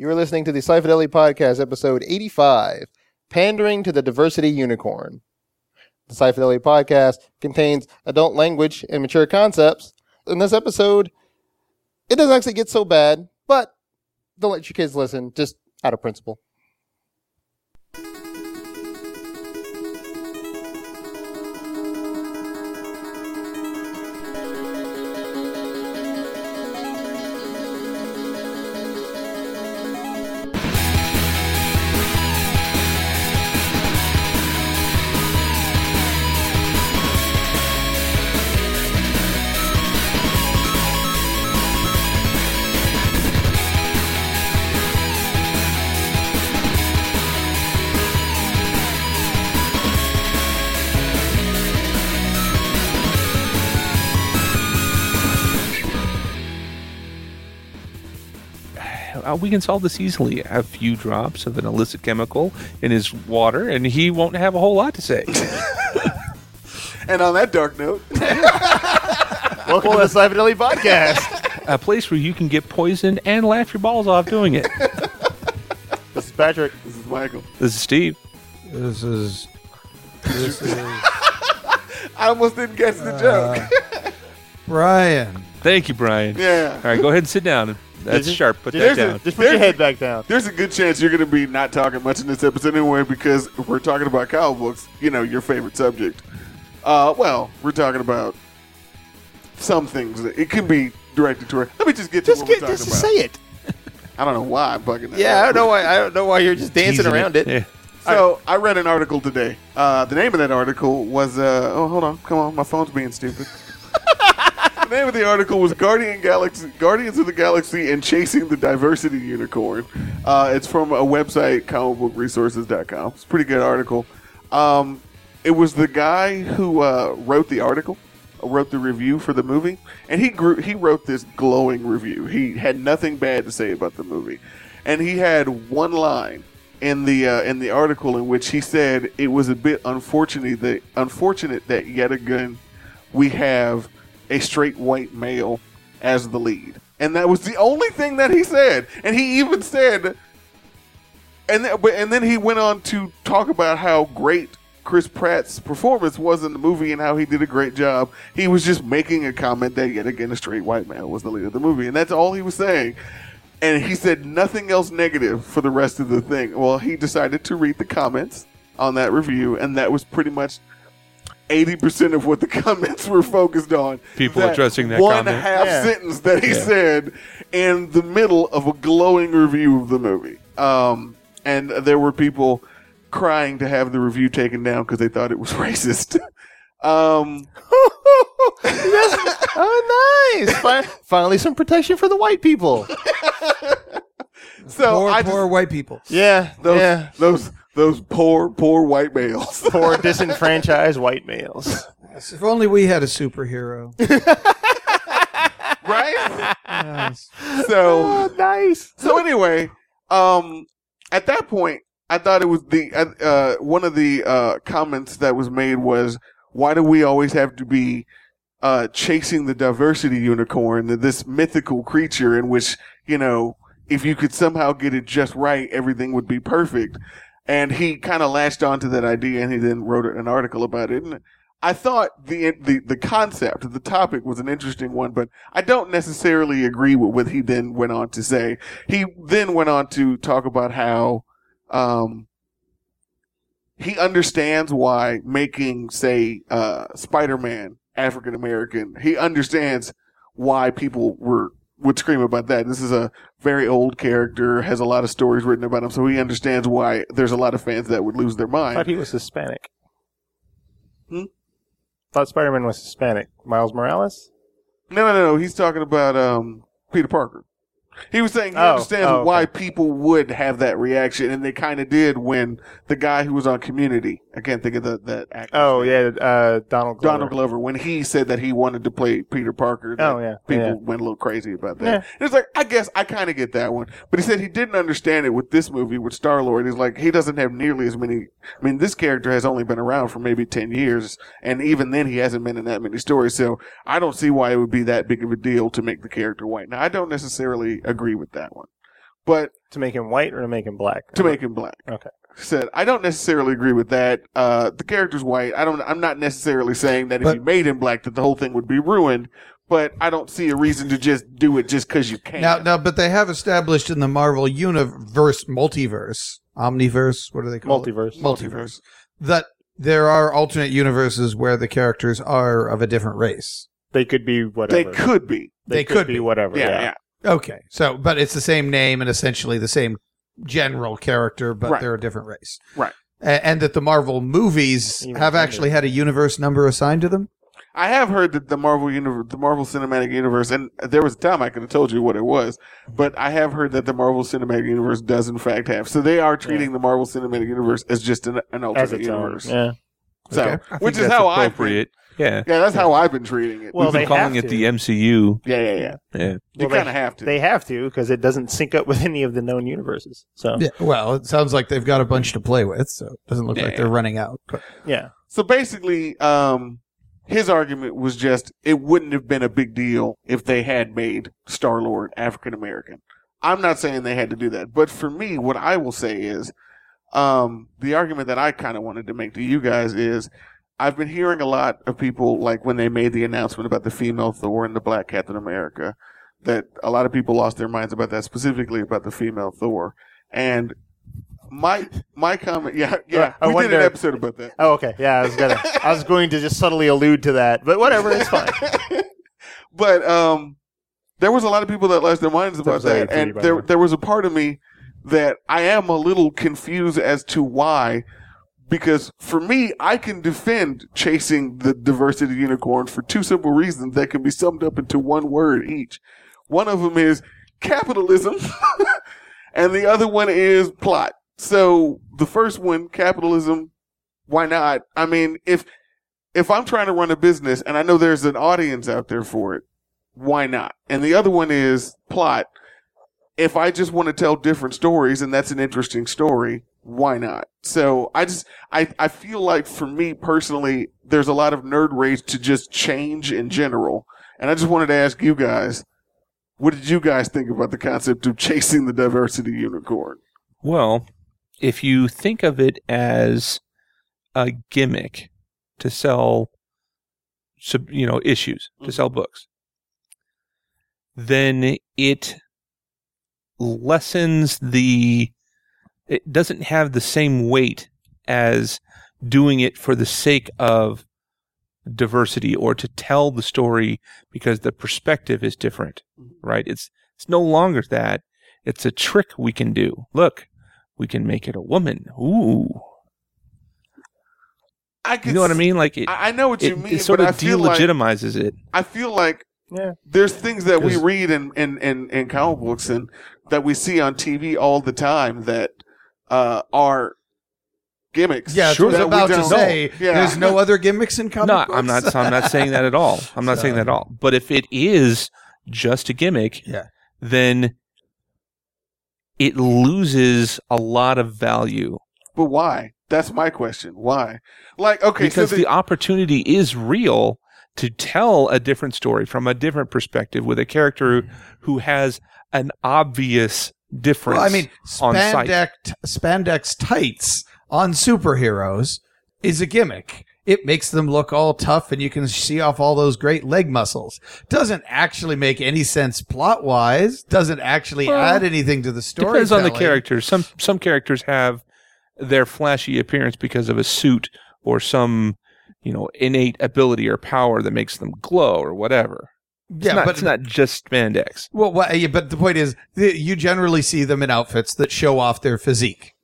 You are listening to the Sci-Fidelity Podcast, episode 85, Pandering to the Diversity Unicorn. The Sci-Fidelity Podcast contains adult language and mature concepts. In this episode, it doesn't actually get so bad, but don't let your kids listen, just out of principle. Uh, we can solve this easily. A few drops of an illicit chemical in his water, and he won't have a whole lot to say. And on that dark note, Welcome to the Sci-Fidelity Podcast. a place where you can get poisoned and laugh your balls off doing it. this is Patrick. this is Michael. This is Steve. This is. This is I almost didn't catch the joke. Brian. Thank you, Brian. yeah. All right, go ahead and sit down. That's Just- sharp. Put that down. Just put your head back down. There's a good chance you're going to be not talking much in this episode anyway because we're talking about comic books, you know, your favorite subject. Uh, well, we're talking about some things. That, it can be directed toward. Let me just get to Just what get, we're just talking say it. I don't know why I'm bugging that. Yeah, I don't know why. I don't know why you're just dancing Teasing around it. Yeah. So I read an article today. Uh, the name of that article was. Uh, oh, hold on, come on, my phone's being stupid. Name of the article was Guardian Galaxy, Guardians of the Galaxy, and Chasing the Diversity Unicorn. Uh, it's from a website, comicbookresources.com. It's a pretty good article. Um, it was the guy who uh, wrote the article, wrote the review for the movie, and he grew, he wrote this glowing review. He had nothing bad to say about the movie, and he had one line in the uh, in the article in which he said it was a bit unfortunate that unfortunate that yet again we have a straight white male as the lead, and that was the only thing that he said. And he even said, and then, and then he went on to talk about how great Chris Pratt's performance was in the movie and how he did a great job. He was just making a comment that yet again a straight white male was the lead of the movie, and that's all he was saying. And he said nothing else negative for the rest of the thing. Well, he decided to read the comments on that review, and that was pretty much eighty percent of what the comments were focused on. People addressing that one comment. half Yeah. sentence that he Yeah. said in the middle of a glowing review of the movie. Um, and there were people crying to have the review taken down because they thought it was racist. um, oh, nice! Fin- Finally, some protection for the white people. so poor, I poor just, white people. Yeah, those yeah. those those poor poor white males. Poor disenfranchised white males. If only we had a superhero. right? Yes. So Oh, nice. so anyway, um, at that point, I thought it was the uh, uh, one of the uh, comments that was made was, "Why do we always have to be uh, chasing the diversity unicorn, this mythical creature in which you know, if you could somehow get it just right, everything would be perfect." And he kind of latched onto that idea, and he then wrote an article about it. And I thought the the the concept, the topic was an interesting one, but I don't necessarily agree with what he then went on to say. He then went on to talk about how um, he understands why making, say, uh, Spider-Man African American. He understands why people were would scream about that. This is a very old character, has a lot of stories written about him, so he understands why there's a lot of fans that would lose their mind. But he was Hispanic. Hmm? Thought Spider Man was Hispanic. Miles Morales? No, no, no, no. He's talking about um, Peter Parker. He was saying he Oh, understands oh, okay. why people would have that reaction, and they kind of did when the guy who was on Community, I can't think of the, that actor. Oh, yeah, uh, Donald Glover. Donald Glover, when he said that he wanted to play Peter Parker, Oh, yeah, people yeah. went a little crazy about that. Yeah. It's like, I guess I kind of get that one. But he said he didn't understand it with this movie, with Star Lord. He's like, he doesn't have nearly as many. I mean, this character has only been around for maybe 10 years, and even then he hasn't been in that many stories. So I don't see why it would be that big of a deal to make the character white. Now, I don't necessarily agree with that one. But To make him white or to make him black? to make him black. Okay. Said I don't necessarily agree with that. Uh, the character's white. I don't. I'm not necessarily saying that if But- you made him black, that the whole thing would be ruined. But I don't see a reason to just do it just because you can. Now, now, but they have established in the Marvel universe, multiverse, omniverse, what do they call it? Multiverse. Multiverse. That there are alternate universes where the characters are of a different race. They could be whatever. they could be. they could be, be. whatever. Yeah, Yeah. Yeah. Okay, so but it's the same name and essentially the same general character, but Right. they're a different race. Right. A- and that the Marvel movies Even have actually had a universe number assigned to them. I have heard that the Marvel universe, the Marvel Cinematic Universe, and there was a time I could have told you what it was, but I have heard that the Marvel Cinematic Universe does in fact have. So they are treating the Marvel Cinematic Universe as just an, an alternate As its own. universe. Yeah. So, Okay. Which is that's how I appropriate. Yeah. Yeah, that's how I've been treating it. Well, We've been they calling have it to. the MCU. yeah, yeah, yeah. Yeah. You Well, kind of they- have to. They have to because it doesn't sync up with any of the known universes. So Yeah. Well, it sounds like they've got a bunch to play with, so it doesn't look like they're running out. But yeah. So basically, um, his argument was just it wouldn't have been a big deal if they had made Star Lord African American. I'm not saying they had to do that, but for me, what I will say is, um, the argument that I kind of wanted to make to you guys is, I've been hearing a lot of people like when they made the announcement about the female Thor and the Black Captain America, that a lot of people lost their minds about that, specifically about the female Thor, and. My my comment, yeah, yeah, I we did an episode about that. Oh, okay. Yeah, I was gonna. I was going to just subtly allude to that, but whatever. It's fine. but um, there was a lot of people that lost their minds about that, and there there was a part of me that I am a little confused as to why. Because for me, I can defend chasing the diversity unicorn for two simple reasons that can be summed up into one word each. One of them is capitalism, and the other one is plot. So the first one, capitalism, why not? I mean, if if I'm trying to run a business and I know there's an audience out there for it, why not? And the other one is plot. If I just want to tell different stories and that's an interesting story, why not? So I just I, I feel like for me personally, there's a lot of nerd rage to just change in general. And I just wanted to ask you guys, what did you guys think about the concept of chasing the diversity unicorn? Well, if you think of it as a gimmick to sell, you know, issues to mm-hmm. sell books, then it lessens the. It doesn't have the same weight as doing it for the sake of diversity or to tell the story because the perspective is different, mm-hmm. right? It's it's no longer that. It's a trick we can do. Look, we can make it a woman. Ooh. I You know what I mean? Like it, I I know what you it, mean, it sort but of I feel like delegitimizes it. I feel like Yeah. there's things that we read in, in, in, in comic books and that we see on TV all the time that uh, are gimmicks. yeah, Sure. I was about to say Yeah. there's no other gimmicks in comic No, books. I'm not. I'm not saying that at all. I'm not saying that at all. But if it is just a gimmick, Yeah. then it loses a lot of value But why? That's my question. Why? Like, okay, because so the opportunity is real to tell a different story from a different perspective with a character who has an obvious difference. Well, I mean, spandex, spandex tights on superheroes is a gimmick. It makes them look all tough, and you can see off all those great leg muscles. Doesn't actually make any sense plot wise. Doesn't actually Well, add anything to the story. depends on the characters. Some some characters have their flashy appearance because of a suit or some you know innate ability or power that makes them glow or whatever. It's Yeah, not, but it's not just spandex. well, wha- yeah, but the point is, th- you generally see them in outfits that show off their physique.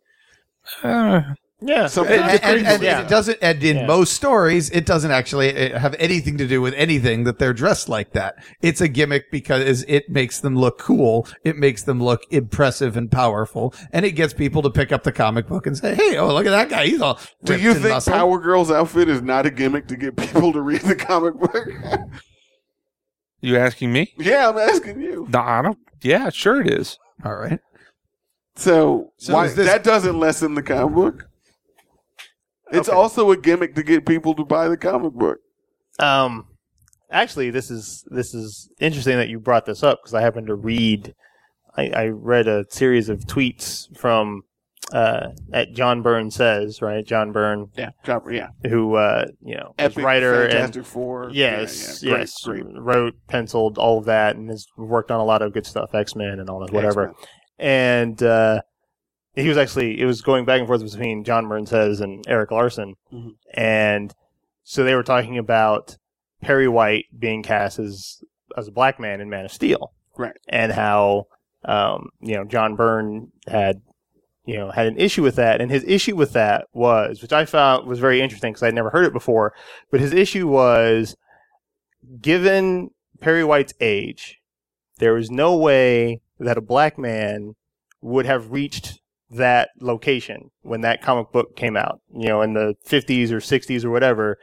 Uh, Yeah. so And, It and- and yeah. it doesn't, and in Yeah. most stories, it doesn't actually have anything to do with anything that they're dressed like that. It's a gimmick because it makes them look cool. It makes them look impressive and powerful. And it gets people to pick up the comic book and say, Hey, oh, look at that guy. He's all do you think muscled." Power Girl's outfit is not a gimmick to get people to read the comic book? You asking me? yeah, I'm asking you. No, I don't. Yeah, sure it is. All right. So, So why, is this- that doesn't lessen the comic book. It's Okay. also a gimmick to get people to buy the comic book. Um, actually, this is this is interesting that you brought this up because I happened to read I, I read a series of tweets from uh, at John Byrne says right, John Byrne, Yeah, Chopper. Yeah, who uh, you know epic writer and Four. yes, Yeah, yeah. Great, yes, great. wrote, penciled all of that, and has worked on a lot of good stuff, X Men and all that, whatever. X-Men. And uh, he was actually it was going back and forth between John Byrne says and Erik Larsen, Mhm. and so they were talking about Perry White being cast as as a black man in Man of Steel, Right. And how um, you know John Byrne had you know had an issue with that, and his issue with that was, which I found was very interesting because I'd never heard it before, but his issue was given Perry White's age, there was no way that a black man would have reached that location when that comic book came out, you know, in the 50s or 60s or whatever.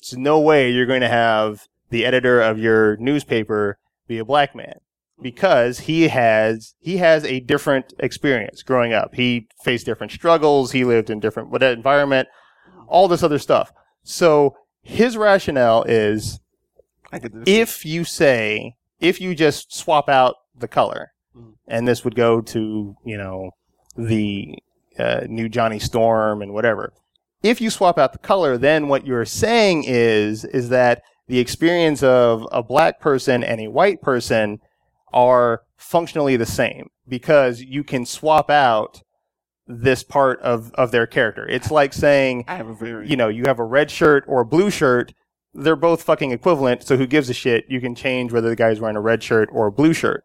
There's no way you're going to have the editor of your newspaper be a black man because he has he has a different experience growing up. He faced different struggles, he lived in different what environment, all this other stuff. So his rationale is I could do this. if you say if you just swap out the color Mhm. and this would go to you know the uh, new johnny storm and whatever if you swap out the color then what you're saying is is that the experience of a black person and a white person are functionally the same because you can swap out this part of, of their character. It's like saying, I have a very you know, you have a red shirt or a blue shirt. They're both fucking equivalent. So who gives a shit? You can change whether the guy's wearing a red shirt or a blue shirt.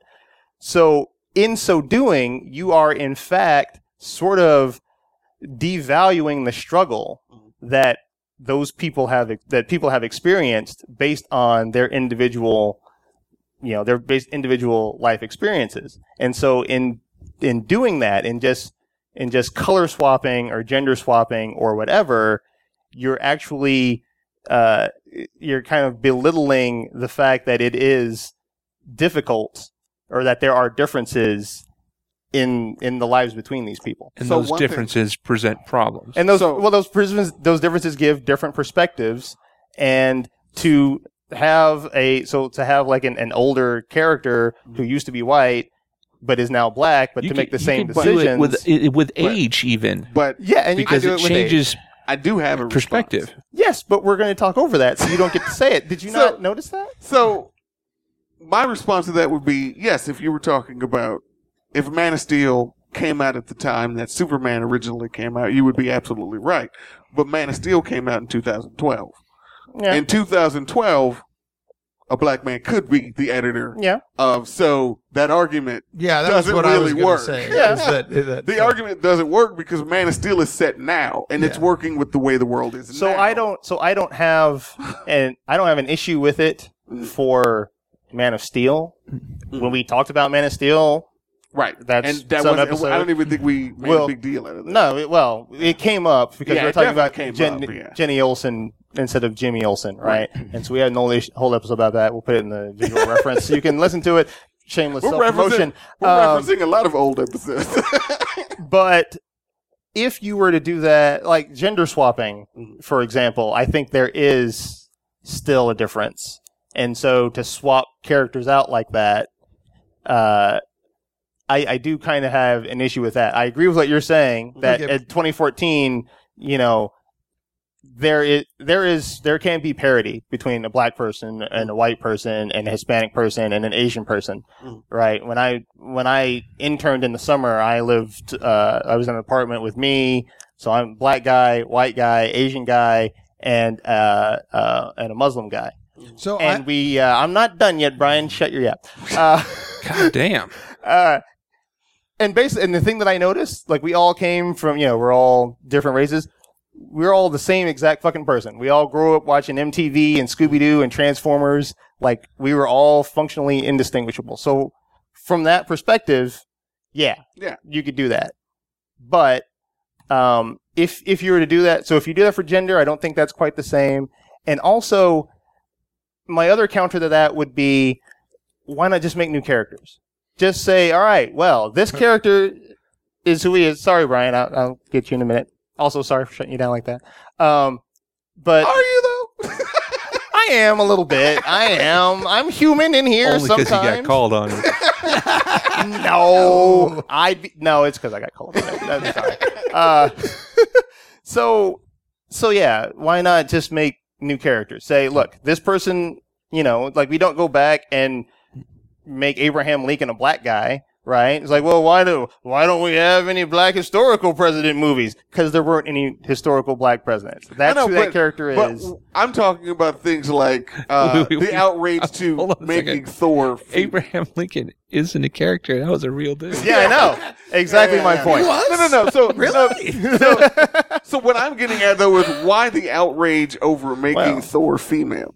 So in so doing, you are in fact sort of devaluing the struggle mm-hmm. that those people have that people have experienced based on their individual you know their based individual life experiences. And so in in doing that in just in just color swapping or gender swapping or whatever you're actually uh, you're kind of belittling the fact that it is difficult or that there are differences in in the lives between these people. And So those one thing- differences present problems. and those So- well those prisms those differences give different perspectives. And to have a so to have like an, an older character who mm-hmm. used to be white but is now black but You to can- make the you same can do decisions it with with age even but yeah and you can because do it it with age. changes I do have a perspective. response. yes but we're going to talk over that so you don't get to say it did you So- not notice that So my response to that would be yes, if you were talking about if Man of Steel came out at the time that Superman originally came out, you would be absolutely right. But Man of Steel came out in 2012. Yeah In 2012, a black man could be the editor yeah of so that argument Yeah, that Doesn't was what I was really going work. to say. Yeah. is that, that, the argument doesn't work because Man of Steel is set now and it's working with the way the world is so now. i don't so i don't have and i don't have an issue with it for man of steel mm-hmm. when we talked about man of steel right that's and that some was episode. I don't even think we made Well, a big deal out of that. No, it, well, it came up because Yeah, we were talking about Jen, up, yeah. Jenny Olsen instead of Jimmy Olsen, right? and so we had an whole, whole episode about that. We'll put it in the visual reference so you can listen to it. Shameless self promotion. we're Um, referencing a lot of old episodes. But if you were to do that, like gender swapping, Mhm. for example, I think there is still a difference. And so to swap characters out like that, uh, I, I do kind of have an issue with that. I agree with what you're saying that Okay. in 2014, you know, there is there is there can be parity between a black person and a white person and a Hispanic person and an Asian person, Mm. right? When I when I interned in the summer, I lived uh, I was in an apartment with me, so I'm black guy, white guy, Asian guy, and uh, uh, and a Muslim guy. so And I, we uh, I'm not done yet, Brian. Shut your yap. Uh, God damn. uh, and basically, and the thing that I noticed, like we all came from, you know, we're all different races. We're all the same exact fucking person. We all grew up watching MTV and Scooby Doo and Transformers. Like we were all functionally indistinguishable. So from that perspective, yeah, Yeah. you could do that. But um, if if you were to do that, so if you do that for gender, I don't think that's quite the same. And also, my other counter to that would be, why not just make new characters? Just say, all right, well, this character is who he is. Sorry, Brian, I'll, I'll get you in a minute. Also, sorry for shutting you down like that. Um, but Are you though? I am a little bit. I am. I'm human in here Only because sometimes. he got called on it. no, I'd be, no. It's because I got colorblind. I'm sorry. Uh, so, so yeah, why not just make new characters? Say, look, this person, you know, like we don't go back and make Abraham Lincoln a black guy. Right? It's like, well, why do why don't we have any black historical president movies? Because there weren't any historical black presidents. That's know, who but- that character But is. I'm talking about things like uh, Wait, wait, the outrage to hold on a making second. Thor. Abraham Lincoln isn't a character. That was a real dude. Yeah, I know. Exactly Yeah, my yeah, point. yeah. No, no, no. So, really? so, so what I'm getting at though is why the outrage over making Well. Thor female?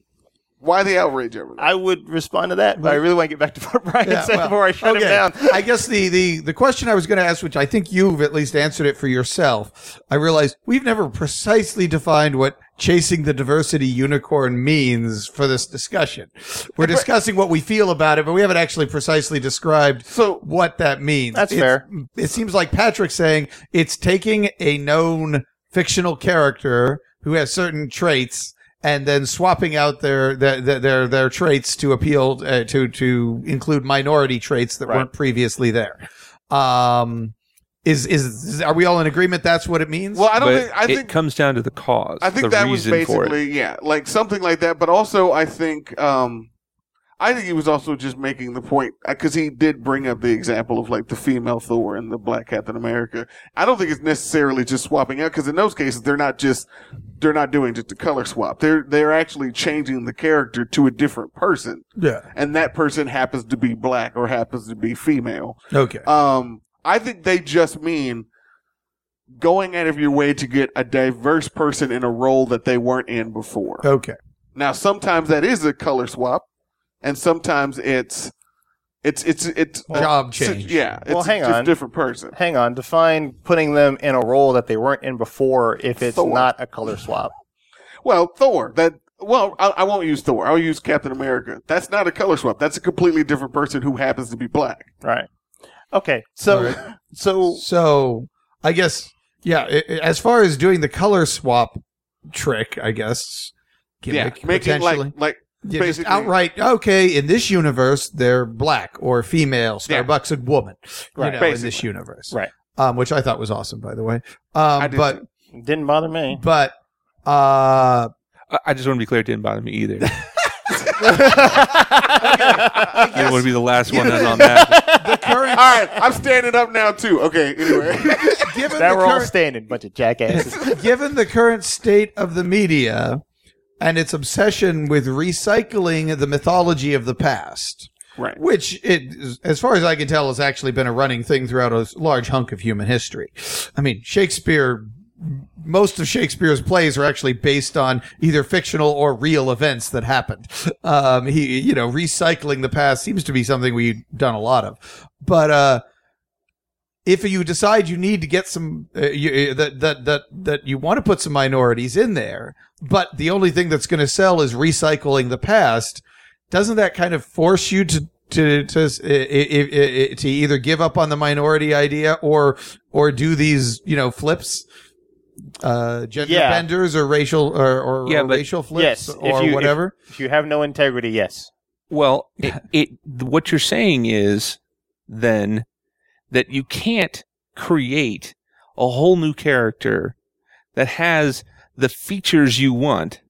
Why the outrage over that? I would respond to that, but I really want to get back to what Brian Yeah, said well, before I shut okay. him down. I guess the, the, the question I was going to ask, which I think you've at least answered it for yourself, I realized we've never precisely defined what chasing the diversity unicorn means for this discussion. We're discussing what we feel about it, but we haven't actually precisely described So- what that means. That's It's- fair. It seems like Patrick's saying it's taking a known fictional character who has certain traits and then swapping out their their their their, their traits to appeal uh, to to include minority traits that Right. weren't previously there. Um, is, is is are we all in agreement? That's what it means. well, I don't But think. I it think. comes down to the cause. I think the that was reason for it. basically yeah, like something like that. But also, I think. um I think he was also just making the point because he did bring up the example of like the female Thor and the black Captain America. I don't think it's necessarily just swapping out because in those cases they're not just they're not doing just a color swap. They're they're actually changing the character to a different person, yeah. and that person happens to be black or happens to be female. Okay. Um, I think they just mean going out of your way to get a diverse person in a role that they weren't in before. Okay. Now, sometimes that is a color swap, and sometimes it's it's it's it's a Job si- change. Yeah, it's Well, hang just on. a different person. Hang on, define putting them in a role that they weren't in before if it's Thor. not a color swap. Well, Thor. That well, I, I won't use Thor. I'll use Captain America. That's not a color swap. That's a completely different person who happens to be black. Right. Okay. So All right. so So I guess yeah. i- i- as far as doing the color swap trick, I guess. Gimmick, yeah, making potentially. like like Yeah, just outright. Okay, in this universe, they're black or female. Yeah. Starbucks a woman. Right, you know, in this universe, Right. Um, which I thought was awesome, by the way. Um, I did but didn't bother me. but uh, I- I just want to be clear. It didn't bother me either. I didn't want to be the last one in on that. the current, All right, I'm standing up now too. Okay, anyway. given That the we're all standing, bunch of jackasses. given the current state of the media and its obsession with recycling the mythology of the past. right. which it, as far as I can tell, has actually been a running thing throughout a large hunk of human history. I mean, Shakespeare, most of Shakespeare's plays are actually based on either fictional or real events that happened. Um, he, you know, recycling the past seems to be something we've done a lot of, but, uh, if you decide you need to get some uh, you, uh, that that that that you want to put some minorities in there, but the only thing that's going to sell is recycling the past, doesn't that kind of force you to to to uh, i- i- i- to either give up on the minority idea or or do these you know flips, uh, gender Yeah. benders or racial or, or, Yeah, or but- racial flips yes, or if you, whatever? If, if you have no integrity, yes. Well, it, it what you're saying is then that you can't create a whole new character that has the features you want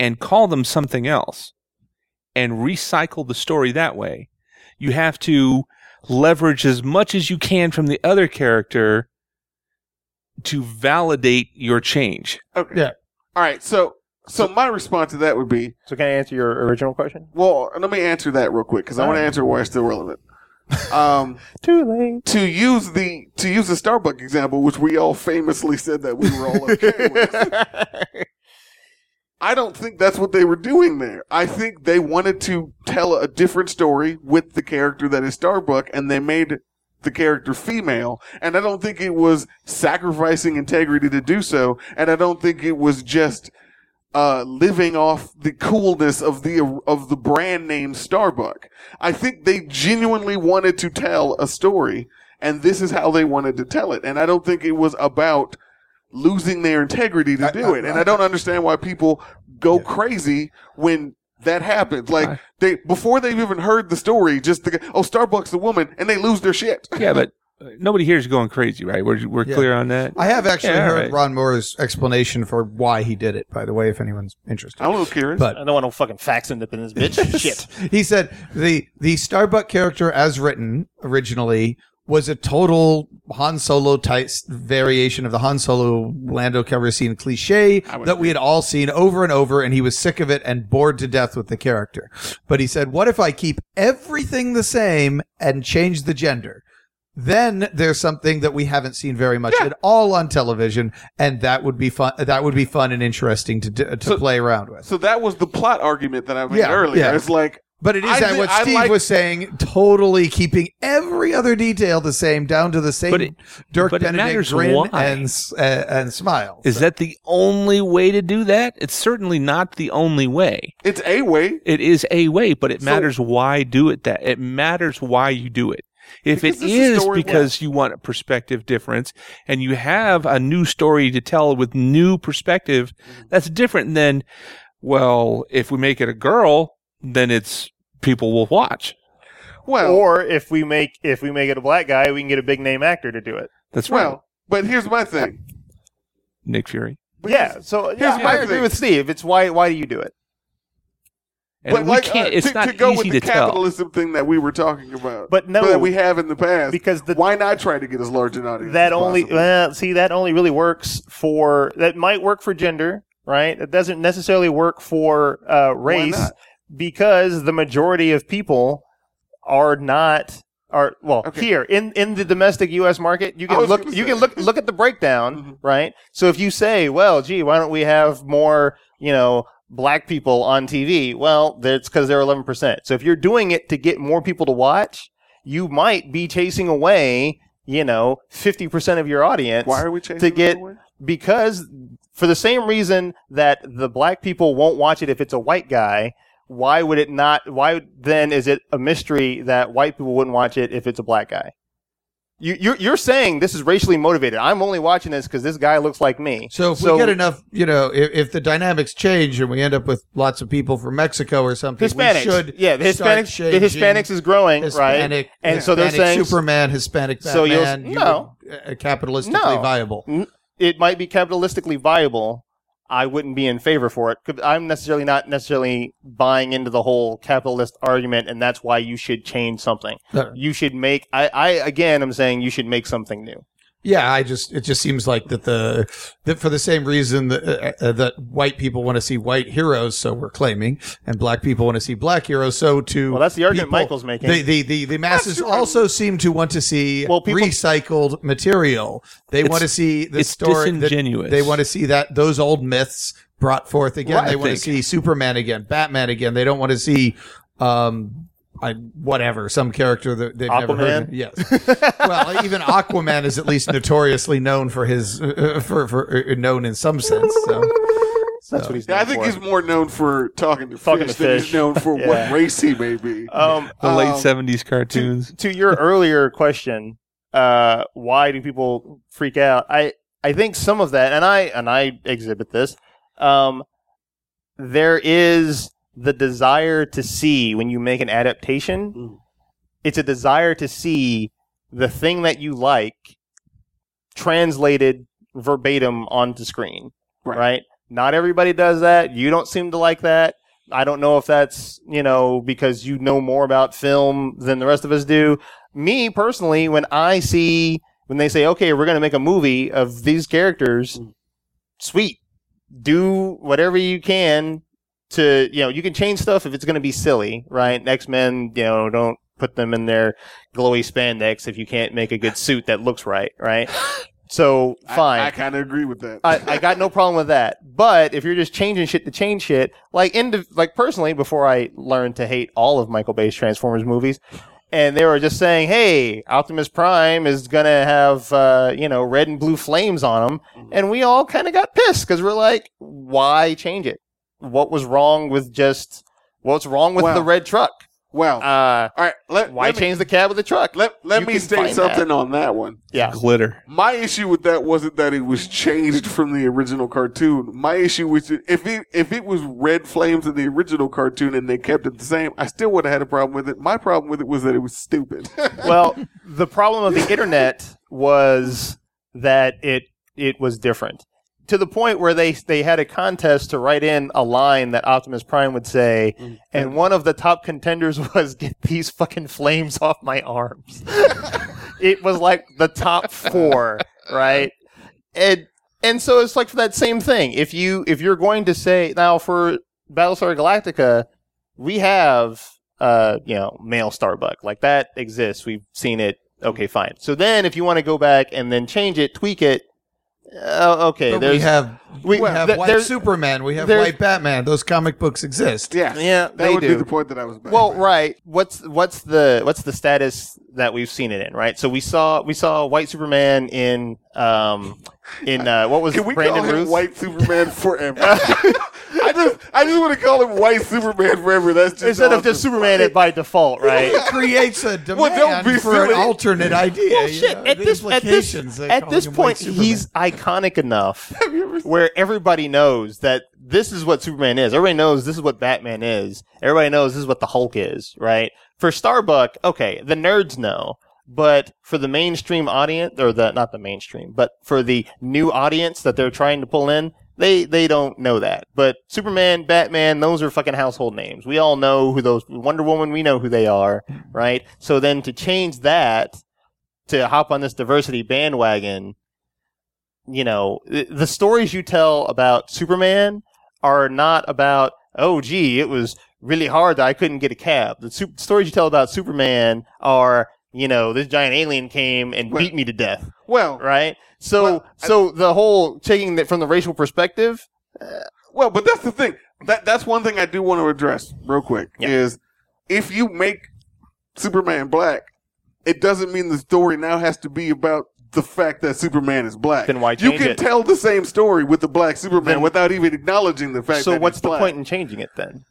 and call them something else and recycle the story that way. You have to leverage as much as you can from the other character to validate your change. Okay. Yeah. All right. So, so my response to that would be, So can I answer your original question? well, let me answer that real quick because I want to answer why it's still relevant. Um, Too late. to use the to use the Starbucks example, which we all famously said that we were all okay with. I don't think that's what they were doing there. I think they wanted to tell a different story with the character that is Starbuck, and they made the character female. And I don't think it was sacrificing integrity to do so. And I don't think it was just uh, living off the coolness of the of the brand name Starbuck. I think they genuinely wanted to tell a story, and this is how they wanted to tell it. And I don't think it was about losing their integrity to I- do I- it. And I don't understand why people go crazy when that happens. Like I- they before they've even heard the story, just the, oh Starbucks a woman, and they lose their shit. Yeah, but nobody here is going crazy, right? We're we're Yeah. clear on that. I have actually Yeah, heard right. Ron Moore's explanation for why he did it. By the way, if anyone's interested. I'm a little curious. But I don't want no fucking facts end up in this bitch. Shit. he said the the Starbuck character as written originally was a total Han Solo type variation of the Han Solo Lando Calrissian cliche that we had all seen over and over, and he was sick of it and bored to death with the character. But he said, "What if I keep everything the same and change the gender?" Then there's something that we haven't seen very much at all on television, and that would be fun. That would be fun and interesting to to So- play around with. so that was the plot argument that I made Yeah, earlier. yeah. It's like But it is I that thi- what Steve like- was saying, totally keeping every other detail the same, down to the same But it- Dirk but it Benedict matters grin why. and uh, and smile. Is that the only way to do that? It's certainly not the only way. it's a way. It is a way, but it So- matters why do it that. It matters why you do it. If Because it this is is because you want a perspective difference and you have a new story to tell with new perspective, Mm-hmm. that's different than, well, if we make it a girl, then it's people will watch. Well, Or if we make if we make it a black guy, we can get a big name actor to do it. That's right. well, but here's my thing. Nick Fury. But yeah. here's- So here's yeah, my I agree thing. with Steve. It's why why do you do it? And but we like, can't, uh, it's to, not to go easy with the to tell. capitalism thing that we were talking about, But no, that we have in the past. because the why not try to get as large an audience? that as only well, see that only really works for that might work for gender, right? It doesn't necessarily work for uh, race not? because the majority of people are not are well Okay. here in in the domestic U.S. market. You can look you say. can look look at the breakdown, Mhm. right? So if you say, well, gee, why don't we have more, you know? Black people on TV. Well, that's because they're 11%. So if you're doing it to get more people to watch, you might be chasing away, you know, 50% of your audience Why are we changing to get away? because for the same reason that the black people won't watch it if it's a white guy, why would it not why then is it a mystery that white people wouldn't watch it if it's a black guy? You, you're, you're saying this is racially motivated. I'm only watching this because this guy looks like me. So if we get enough, you know, if, if the dynamics change and we end up with lots of people from Mexico or something, Hispanics, we should yeah, the Hispanics, the Hispanics is growing, right? Hispanic, And so they're Hispanic saying Superman, Hispanic So you'll- Batman, you no. would, uh, capitalistically No. viable. it might be capitalistically viable. I wouldn't be in favor for it. I'm necessarily not necessarily buying into the whole capitalist argument, and that's why you should change something. You should make. I, I again, I'm saying you should make something new. Yeah, I just it just seems like that the that for the same reason that uh, uh, that white people want to see white heroes, so we're claiming, and black people want to see black heroes, so to Well, that's the argument people- Michael's making. The the the, the masses also seem to want to see Well, people- recycled material. They want to see the it's story. that- disingenuous. they want to see that those old myths brought forth again. Right, they I want to see Superman again, Batman again. They don't want to see. Um, I, whatever, some character that they've never heard. Of. Aquaman? Yes. well, even Aquaman is at least notoriously known for his, uh, for, for uh, known in some sense. So, That's what he's. Yeah, I think for. he's more known for talking to Talking fish to than fish. he's known for Yeah. what race he may be. Um, The late Um, seventies cartoons. to your earlier question, uh, why do people freak out? I I think some of that, and I and I exhibit this. Um, there is the desire to see when you make an adaptation. Mm. It's a desire to see the thing that you like translated verbatim onto screen. Right. right? Not everybody does that. You don't seem to like that. I don't know if that's, you know, because you know more about film than the rest of us do. Me personally, when I see, when they say, okay, we're going to make a movie of these characters, Mm. sweet. Do whatever you can to, you know, you can change stuff if it's going to be silly, right? X Men, you know, don't put them in their glowy spandex if you can't make a good suit that looks right, right? So, fine. I, kind of agree with that. I, I got no problem with that. But if you're just changing shit to change shit, like in like personally, before I learned to hate all of Michael Bay's Transformers movies, and they were just saying, "Hey, Optimus Prime is gonna have uh, you know red and blue flames on him," Mm-hmm. and we all kind of got pissed because we're like, "Why change it? What was wrong with just what's wrong with Well- the red truck?" Well, Uh, all right. Let, why let me, change the cab with the truck? Let, let You me can state find something on that one. yeah. Glitter. My issue with that wasn't that it was changed from the original cartoon. My issue was if it if it was red flames in the original cartoon and they kept it the same, I still would have had a problem with it. My problem with it was that it was stupid. well, the problem of the internet was that it it was different to the point where they they had a contest to write in a line that Optimus Prime would say, and one of the top contenders was "Get these fucking flames off my arms." it was like the top four, right? And and so it's like for that same thing. If you if you're going to say now for Battlestar Galactica, we have uh you know male Starbuck like that exists. We've seen it. Okay, fine. So then if you want to go back and then change it, tweak it. Uh, okay, But we there's have we- we have th- white there's- Superman. We have there's- white Batman. Those comic books exist. yeah, yeah, that they would do. be the point that I was. Making. Well, right. What's what's the what's the status that we've seen it in? Right. So we saw we saw White Superman in um in uh, what was can we Brandon call him Routh? White Superman forever? I just I just want to call him White Superman forever. That's just Instead of awesome. just Superman it by default, right? It creates a demand Well, don't be for an alternate idea. well, you shit. know, At this at this at this point, he's iconic enough Have you ever seen- where everybody knows that this is what Superman is. Everybody knows this is what Batman is. Everybody knows this is what the Hulk is, right? For Starbuck, okay, the nerds know. But for the mainstream audience, or the not the mainstream, but for the new audience that they're trying to pull in, they they don't know that. But Superman, Batman, those are fucking household names. We all know who those Wonder Woman, we know who they are, mm-hmm. right? So then to change that to hop on this diversity bandwagon, you know, the stories you tell about Superman are not about, oh, gee, it was really hard that I couldn't get a cab. The stories you tell about Superman are, you know, this giant alien came and Well- beat me to death, well, right? So, Well, I- so the whole taking it from the racial perspective, uh, Well, but that's the thing. That that's one thing I do want to address real quick Yeah. is if you make Superman black, it doesn't mean the story now has to be about the fact that Superman is black. Then why you can it? tell the same story with the black Superman Then- without even acknowledging the fact so that what's the black. point in changing it then?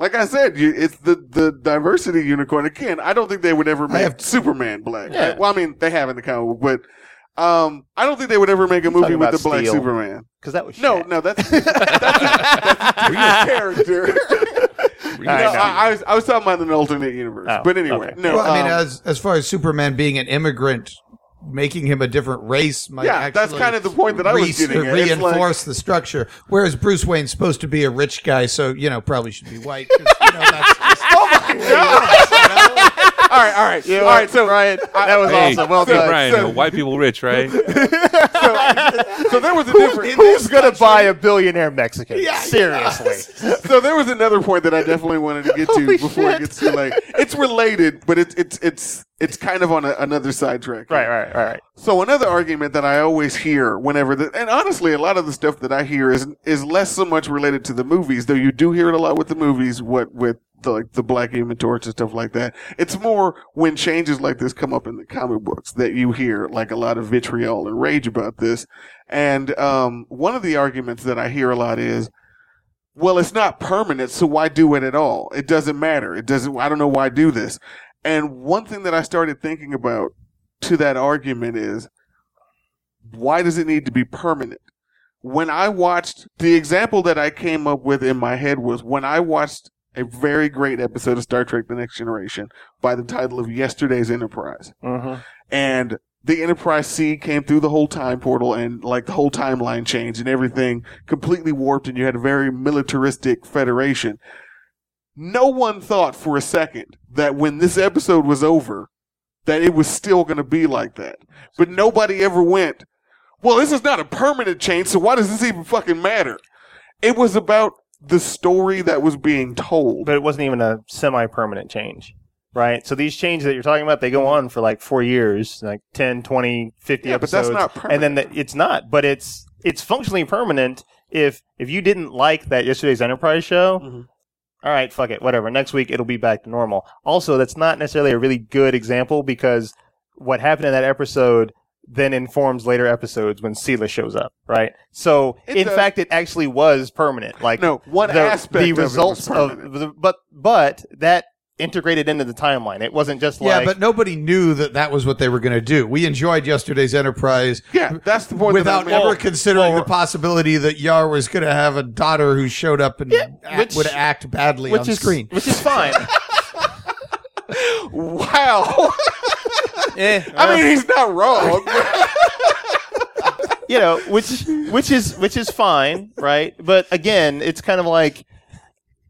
Like I said, you, it's the the diversity unicorn. Again, I don't think they would ever make have- Superman black. Yeah. Well, I mean, they have in the comic book, but um, I don't think they would ever make a movie with the black Steel. Superman. Because that was No, Shaq. no, that's that's, that's a character. I No. I, I was I was talking about an alternate universe. Oh, but anyway, okay. no. Well, I mean, um, as as far as Superman being an immigrant, making him a different race might Yeah, actually that's kind of the point that I was re- getting at. Reinforce the structure. Whereas Bruce Wayne's supposed to be a rich guy, so you know probably should be white. you know, that's just, oh all right, all right, all right. So Ryan, that was Hey, awesome. Well hey, done. Brian, So- white people rich, right? so there was a different. Who's gonna buy a billionaire Mexican? Seriously. so there was another point that I definitely wanted to get to Holy before it shit. gets too late. It's related, but it's it's it's it's kind of on a, another sidetrack. Right, right, right, right. So another argument that I always hear whenever the, and honestly, a lot of the stuff that I hear is is less so much related to the movies, though you do hear it a lot with the movies, what with the like the Black Human Torch and stuff like that. It's more when changes like this come up in the comic books that you hear like a lot of vitriol and rage about this. And um, one of the arguments that I hear a lot is, well, it's not permanent, so why do it at all? It doesn't matter. It doesn't. I don't know why I do this. And one thing that I started thinking about to that argument is why does it need to be permanent? When I watched the example that I came up with in my head was when I watched a very great episode of Star Trek The Next Generation by the title of Yesterday's Enterprise. Mm-hmm. And the Enterprise C came through the whole time portal and like the whole timeline changed and everything completely warped and you had a very militaristic federation. No one thought for a second that when this episode was over, that it was still going to be like that. But nobody ever went, well, this is not a permanent change, so why does this even fucking matter? It was about the story that was being told. But it wasn't even a semi-permanent change, right? So these changes that you're talking about, they go on for like four years, like 10, 20, 50 Yeah, but that's episodes. not permanent. And then the, it's not, but it's it's functionally permanent if if you didn't like that yesterday's Enterprise show. Mhm. all right, fuck it, whatever. Next week it'll be back to normal. Also, that's not necessarily a really good example because what happened in that episode then informs later episodes when Sela shows up, right? So, It in does. fact, it actually was permanent. Like No, one the, aspect the of it was results of, the, but but that integrated into the timeline. It wasn't just like Yeah, like but nobody knew that that was what they were going to do. We enjoyed yesterday's Enterprise Yeah, that's the point. without that ever making. considering the possibility that Yar was going to have a daughter who showed up and act- which- would act badly which on is screen. which is fine. Wow. Eh, I mean, he's not wrong. you know, which which is which is fine, right? But again, it's kind of like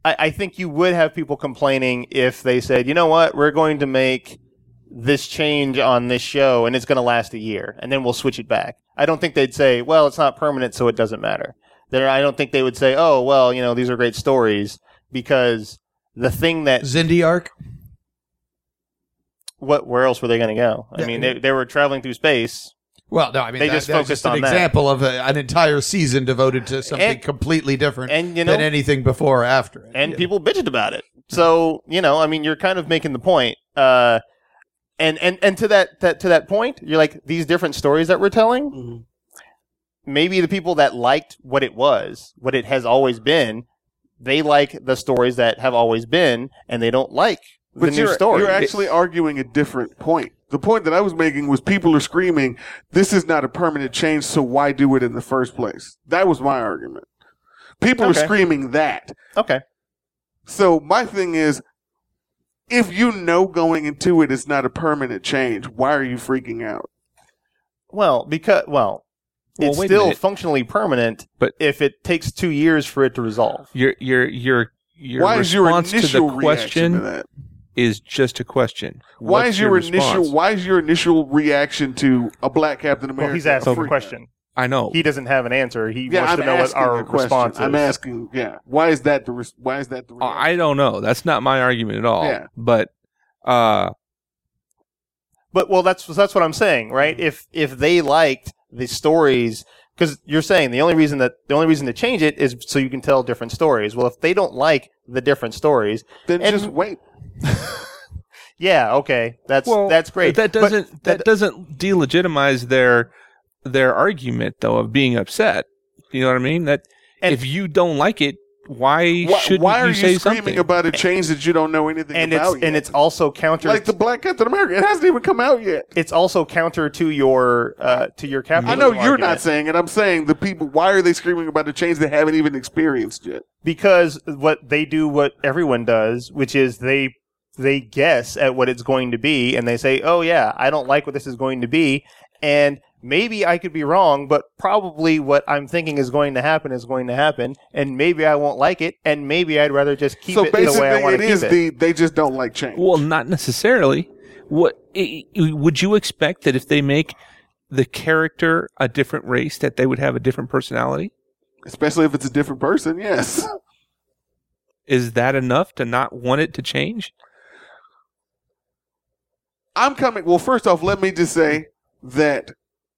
I, I think you would have people complaining if they said, you know what, we're going to make this change on this show and it's going to last a year and then we'll switch it back. I don't think they'd say, well, it's not permanent, so it doesn't matter. There, I don't think they would say, oh, well, you know, these are great stories because the thing that Xindi arc. What where else were they going to go? I Yeah. mean, they, they were traveling through space. Well, no, I mean They that- just focused an on that. example of a, an entire season devoted to something And- completely different and, you know- than anything before or after. it. and people bitched about it. So you know, I mean, you're kind of making the point. Uh, and and and to that that to that point, you're like these different stories that we're telling. Mm-hmm. Maybe the people that liked what it was, what it has always been, they like the stories that have always been, and they don't like the But new you're, story. you're actually arguing a different point. The point that I was making was people are screaming, "This is not a permanent change, so why do it in the first place?" That was my argument. People Okay. are screaming that. okay. So my thing is, if you know going into it, it's not a permanent change. Why are you freaking out? Well, because well, Well, it's still functionally permanent, But- if it takes two years for it to resolve. Your your your your why is your response to initial the reaction to question that? Is just a question. Why is your, initial? Why is your initial reaction to a black Captain America? Well, he's asking a the question. I know. He doesn't have an answer. He Yeah, wants I'm to know what asking our response is. I'm asking, yeah. Why is that the? Res- why is that the? Uh, I don't know. That's not my argument at all. Yeah. But uh, But well, that's that's what I'm saying, right? If if they liked the stories, because you're saying the only reason that the only reason to change it is so you can tell different stories. Well, if they don't like the different stories, then and- just wait. yeah, okay, that's well, that's great. That doesn't that, doesn't delegitimize their their argument though of being upset. You know what I mean? That And- if you don't like it, why, Why, shouldn't why are you you, say screaming something? about a change that you don't know anything and about? it's and it's also counter. like the Black Captain America. It hasn't even come out yet. it's also counter to your uh, to your I know you're argument. not saying it. I'm saying the people. Why are they screaming about a change they haven't even experienced yet? because what they do what everyone does which is they they guess at what it's going to be and they say oh yeah i don't like what this is going to be and maybe i could be wrong but probably what i'm thinking is going to happen is going to happen and maybe i won't like it and maybe i'd rather just keep so it the way basically, i want it to keep is it the they just don't like change. Well, not necessarily. What i- i- would you expect that if they make the character a different race, that they would have a different personality? Especially if it's a different person. Yes. Is that enough to not want it to change? I'm coming. Well, first off, let me just say that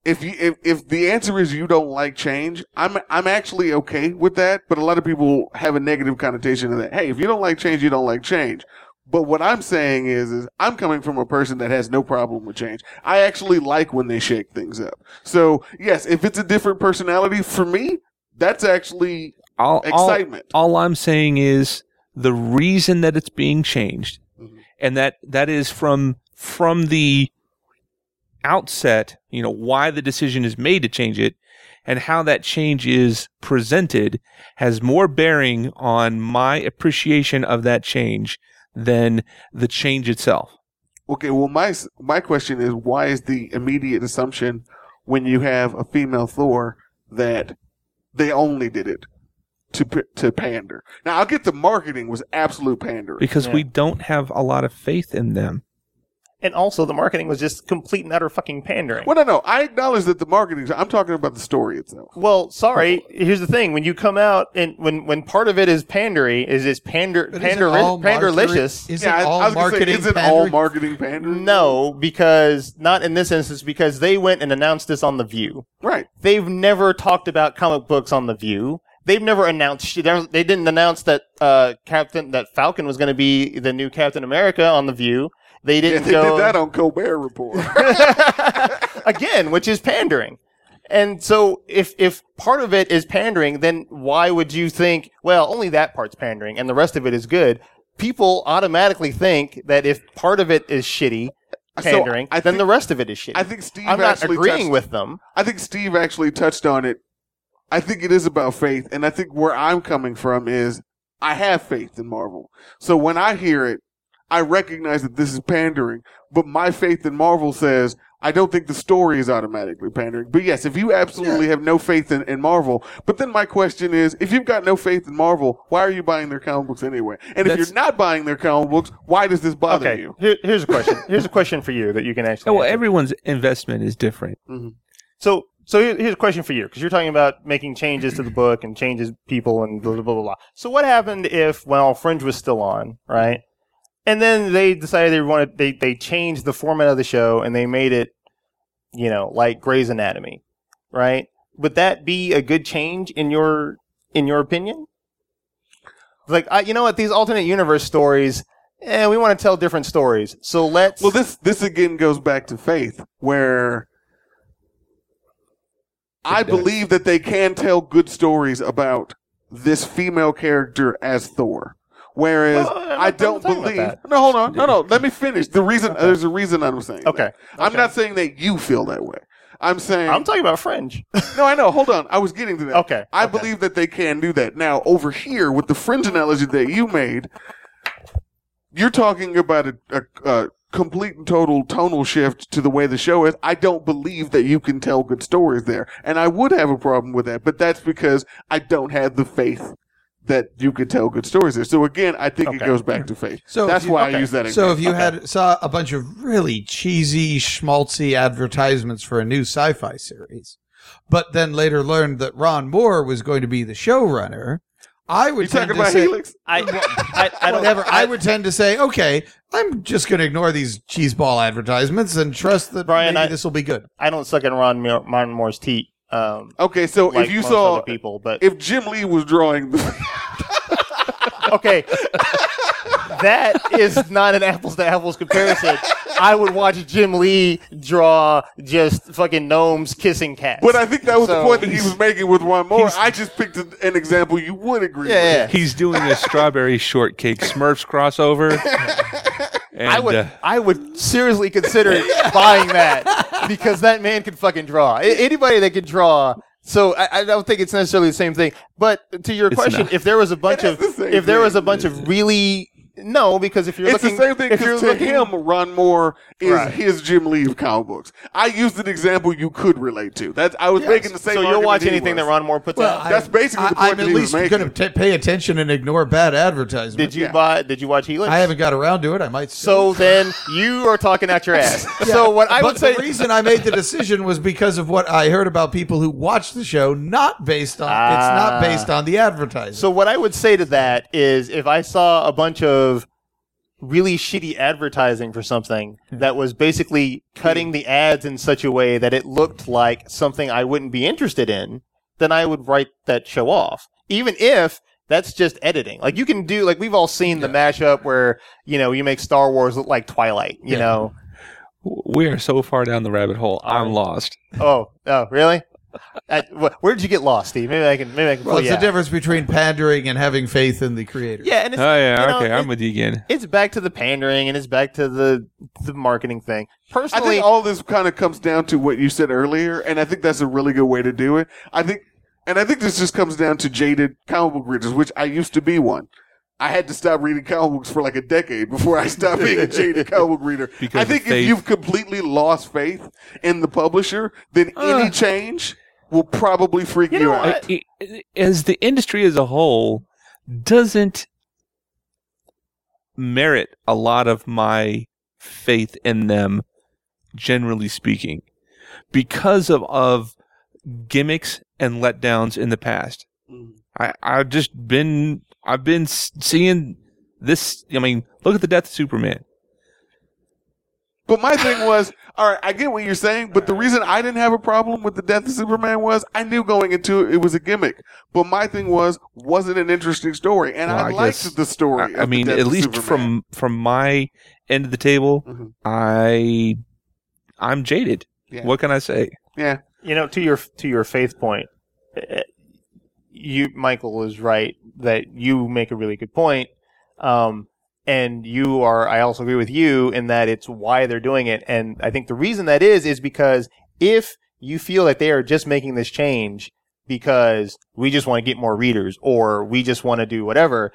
if you if, if the answer is you don't like change, I'm I'm actually okay with that. But a lot of people have a negative connotation of that. Hey, if you don't like change, you don't like change. But what I'm saying is, is I'm coming from a person that has no problem with change. I actually like when they shake things up. So yes, if it's a different personality for me, that's actually All, excitement. All, all I'm saying is the reason that it's being changed, Mhm. and that that is from from the outset. You know why the decision is made to change it, and how that change is presented has more bearing on my appreciation of that change than the change itself. Okay, well, my my question is, why is the immediate assumption when you have a female Thor that they only did it to to pander? Now, I'll get the marketing was absolute pandering. Because Yeah. we don't have a lot of faith in them. And also the marketing was just complete and utter fucking pandering Well, no, no, I acknowledge that the marketing. I'm talking about the story itself. well, sorry. Here's the thing: when you come out and when when part of it is pandery, is is pander But isn't pander all panderlicious? marketing- Isn't I- all I was gonna say, marketing isn't all pandering? marketing pandering? No, because not in this instance, because they went and announced this on The View. right. They've never talked about comic books on The View. They've never announced. shit. They didn't announce that uh, Captain that Falcon was going to be the new Captain America on The View. They didn't they go did that on Colbert Report. again, which is pandering. And so, if if part of it is pandering, then why would you think, well, only that part's pandering and the rest of it is good? people automatically think that if part of it is shitty So, pandering, I then think- the rest of it is shitty. I think Steve I'm not actually agreeing touched- with them. I think Steve actually touched on it. I think it is about faith, and I think where I'm coming from is I have faith in Marvel. So when I hear it, I recognize that this is pandering, but my faith in Marvel says I don't think the story is automatically pandering. But yes, if you absolutely have no faith in, in Marvel, but then my question is, if you've got no faith in Marvel, why are you buying their comic books anyway? And if you're not buying their comic books, why does this bother Okay, you? here, here's a question. Here's a question for you that you can actually. Oh, well, answer. everyone's investment is different. Mm-hmm. So, so here's a question for you because you're talking about making changes to the book and changes people and blah blah blah blah. blah. So, what happened if well, Fringe was still on, right? And then they decided they wanted they they changed the format of the show and they made it, you know, like Grey's Anatomy, right? Would that be a good change in your in your opinion? Like, I, you know what? These alternate universe stories, eh, we want to tell different stories. So let's. Well, this this again goes back to faith, where I believe that they can tell good stories about this female character as Thor. Whereas Well, I'm not- I I'm don't not talking about believe. that. No, hold on. No, no. Let me finish. The reason there's a reason I'm saying. Okay. that. I'm not saying that you feel that way. I'm saying. I'm talking about Fringe. no, I know. Hold on. I was getting to that. Okay, I okay. believe that they can do that. Now, over here with the fringe analogy that you made, you're talking about a, a, a complete and total tonal shift to the way the show is. I don't believe that you can tell good stories there. And I would have a problem with that, but that's because I don't have the faith that you could tell good stories there. So again, I think it goes back to faith. So that's you- why okay. I use that So if you had saw a bunch of really cheesy, schmaltzy advertisements for a new sci-fi series, but then later learned that Ron Moore was going to be the showrunner, I would you tend talking to about say, Helix? I, I, I don't, whatever. I would tend to say, okay, I'm just going to ignore these cheeseball advertisements and trust that Brian, maybe I- this will be good. I don't suck in Ron, Mo- Ron Moore's teeth. Um, Okay, so like if you saw, people, but if Jim Lee was drawing the okay, that is not an apples to apples comparison. I would watch Jim Lee draw just fucking gnomes kissing cats. But I think that was the point that he was making with Ron Moore. I just picked an an example you would agree Yeah, yeah. with. He's doing a strawberry shortcake Smurfs crossover. And, I would uh, I would seriously consider buying that because that man can fucking draw. A- Anybody that can draw. So I, I don't think it's necessarily the same thing. But to your question, not. if there was a bunch of if there was a bunch of really no, because if you're It's looking the same thing if you're because to looking, him, Ron Moore is Right. his Jim Lee of comic books. I used an example you could relate to. That's I was making the same. so you'll watch anything was. that Ron Moore puts out. That's basically the I, point I'm that at he was least making. going to pay attention and ignore bad advertisements. Did you Yeah. buy? Did you watch Helix? I haven't got around to it. I might. so then you are talking out your ass. So what I but would say the reason I made the decision was because of what I heard about people who watch the show, not based on it's Ah. not based on the advertising. So what I would say to that is if I saw a bunch of really shitty advertising for something that was basically cutting the ads in such a way that it looked like something I wouldn't be interested in, then I would write that show off. Even if that's just editing. Like you can do like we've all seen the mashup where, you know, you make Star Wars look like Twilight, you Yeah. know. we are so far down the rabbit hole. I'm lost. Oh, oh, really? At, where did you get lost, Steve? Maybe I can maybe I can well, it's the out. difference between pandering and having faith in the creator. Yeah, and it's, Oh yeah, you know, okay, it- I'm with you again. it's back to the pandering and it's back to the the marketing thing. Personally, I Personally, think all this kind of comes down to what you said earlier, and I think that's a really good way to do it. I think, and I think this just comes down to jaded comic book readers, which I used to be one. I had to stop reading comic books for like a decade before I stopped being a jaded comic book reader. Because I think if you've completely lost faith in the publisher, then uh. any change will probably freak you, You know out. what? I- I- as the industry as a whole doesn't merit a lot of my faith in them, generally speaking, because of of gimmicks and letdowns in the past. Mhm. I I've just been I've been seeing this. I mean, look at the death of Superman. But my thing was, all right, I get what you're saying, but the reason I didn't have a problem with the death of Superman was I knew going into it it was a gimmick. But my thing was, was it an interesting story? And Well, I, I liked guess- the story. I, I mean, at least Superman. from from my end of the table, Mhm. I I'm jaded. Yeah. What can I say? yeah, you know, to your to your faith point, eh, you Michael is right that you make a really good point. Um, and you are I also agree with you in that it's why they're doing it. And I think the reason that is is because if you feel that they are just making this change because we just want to get more readers or we just want to do whatever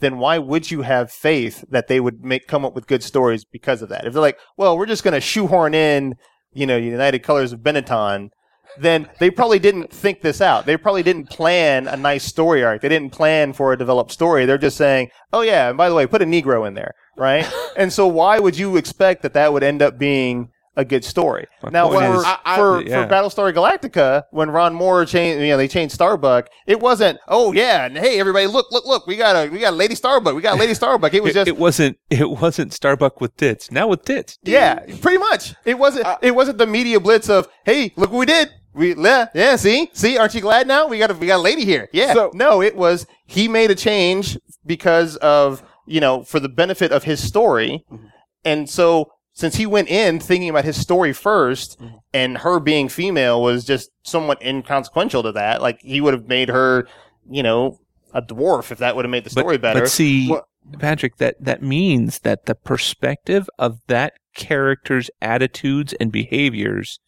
then why would you have faith that they would make come up with good stories because of that? If they're like well we're just going to shoehorn in you know United Colors of Benetton then they probably didn't think this out. They probably didn't plan a nice story arc. They didn't plan for a developed story. They're just saying, "Oh yeah, and by the way, put a Negro in there, right?" and so why would you expect that that would end up being a good story? My now, for, is- I- I- for, yeah. for Battlestar Galactica, when Ron Moore changed, you know, they changed Starbuck. It wasn't, "Oh yeah, and hey everybody, look, look, look, we got a we got Lady Starbuck, we got Lady Starbuck." It was It, just it wasn't. It wasn't Starbuck with tits. Now with tits. yeah, pretty much. It wasn't. Uh, it wasn't the media blitz of, "Hey, look what we did. We yeah, yeah. See, see. Aren't you glad now? We got a we got a lady here. Yeah. So- no, it was he made a change because of you know for the benefit of his story, Mm-hmm. and so since he went in thinking about his story 1st Mm-hmm. and her being female was just somewhat inconsequential to that. Like he would have made her, you know, a dwarf if that would have made the story but, better. But see, What- Patrick, that that means that the perspective of that character's attitudes and behaviors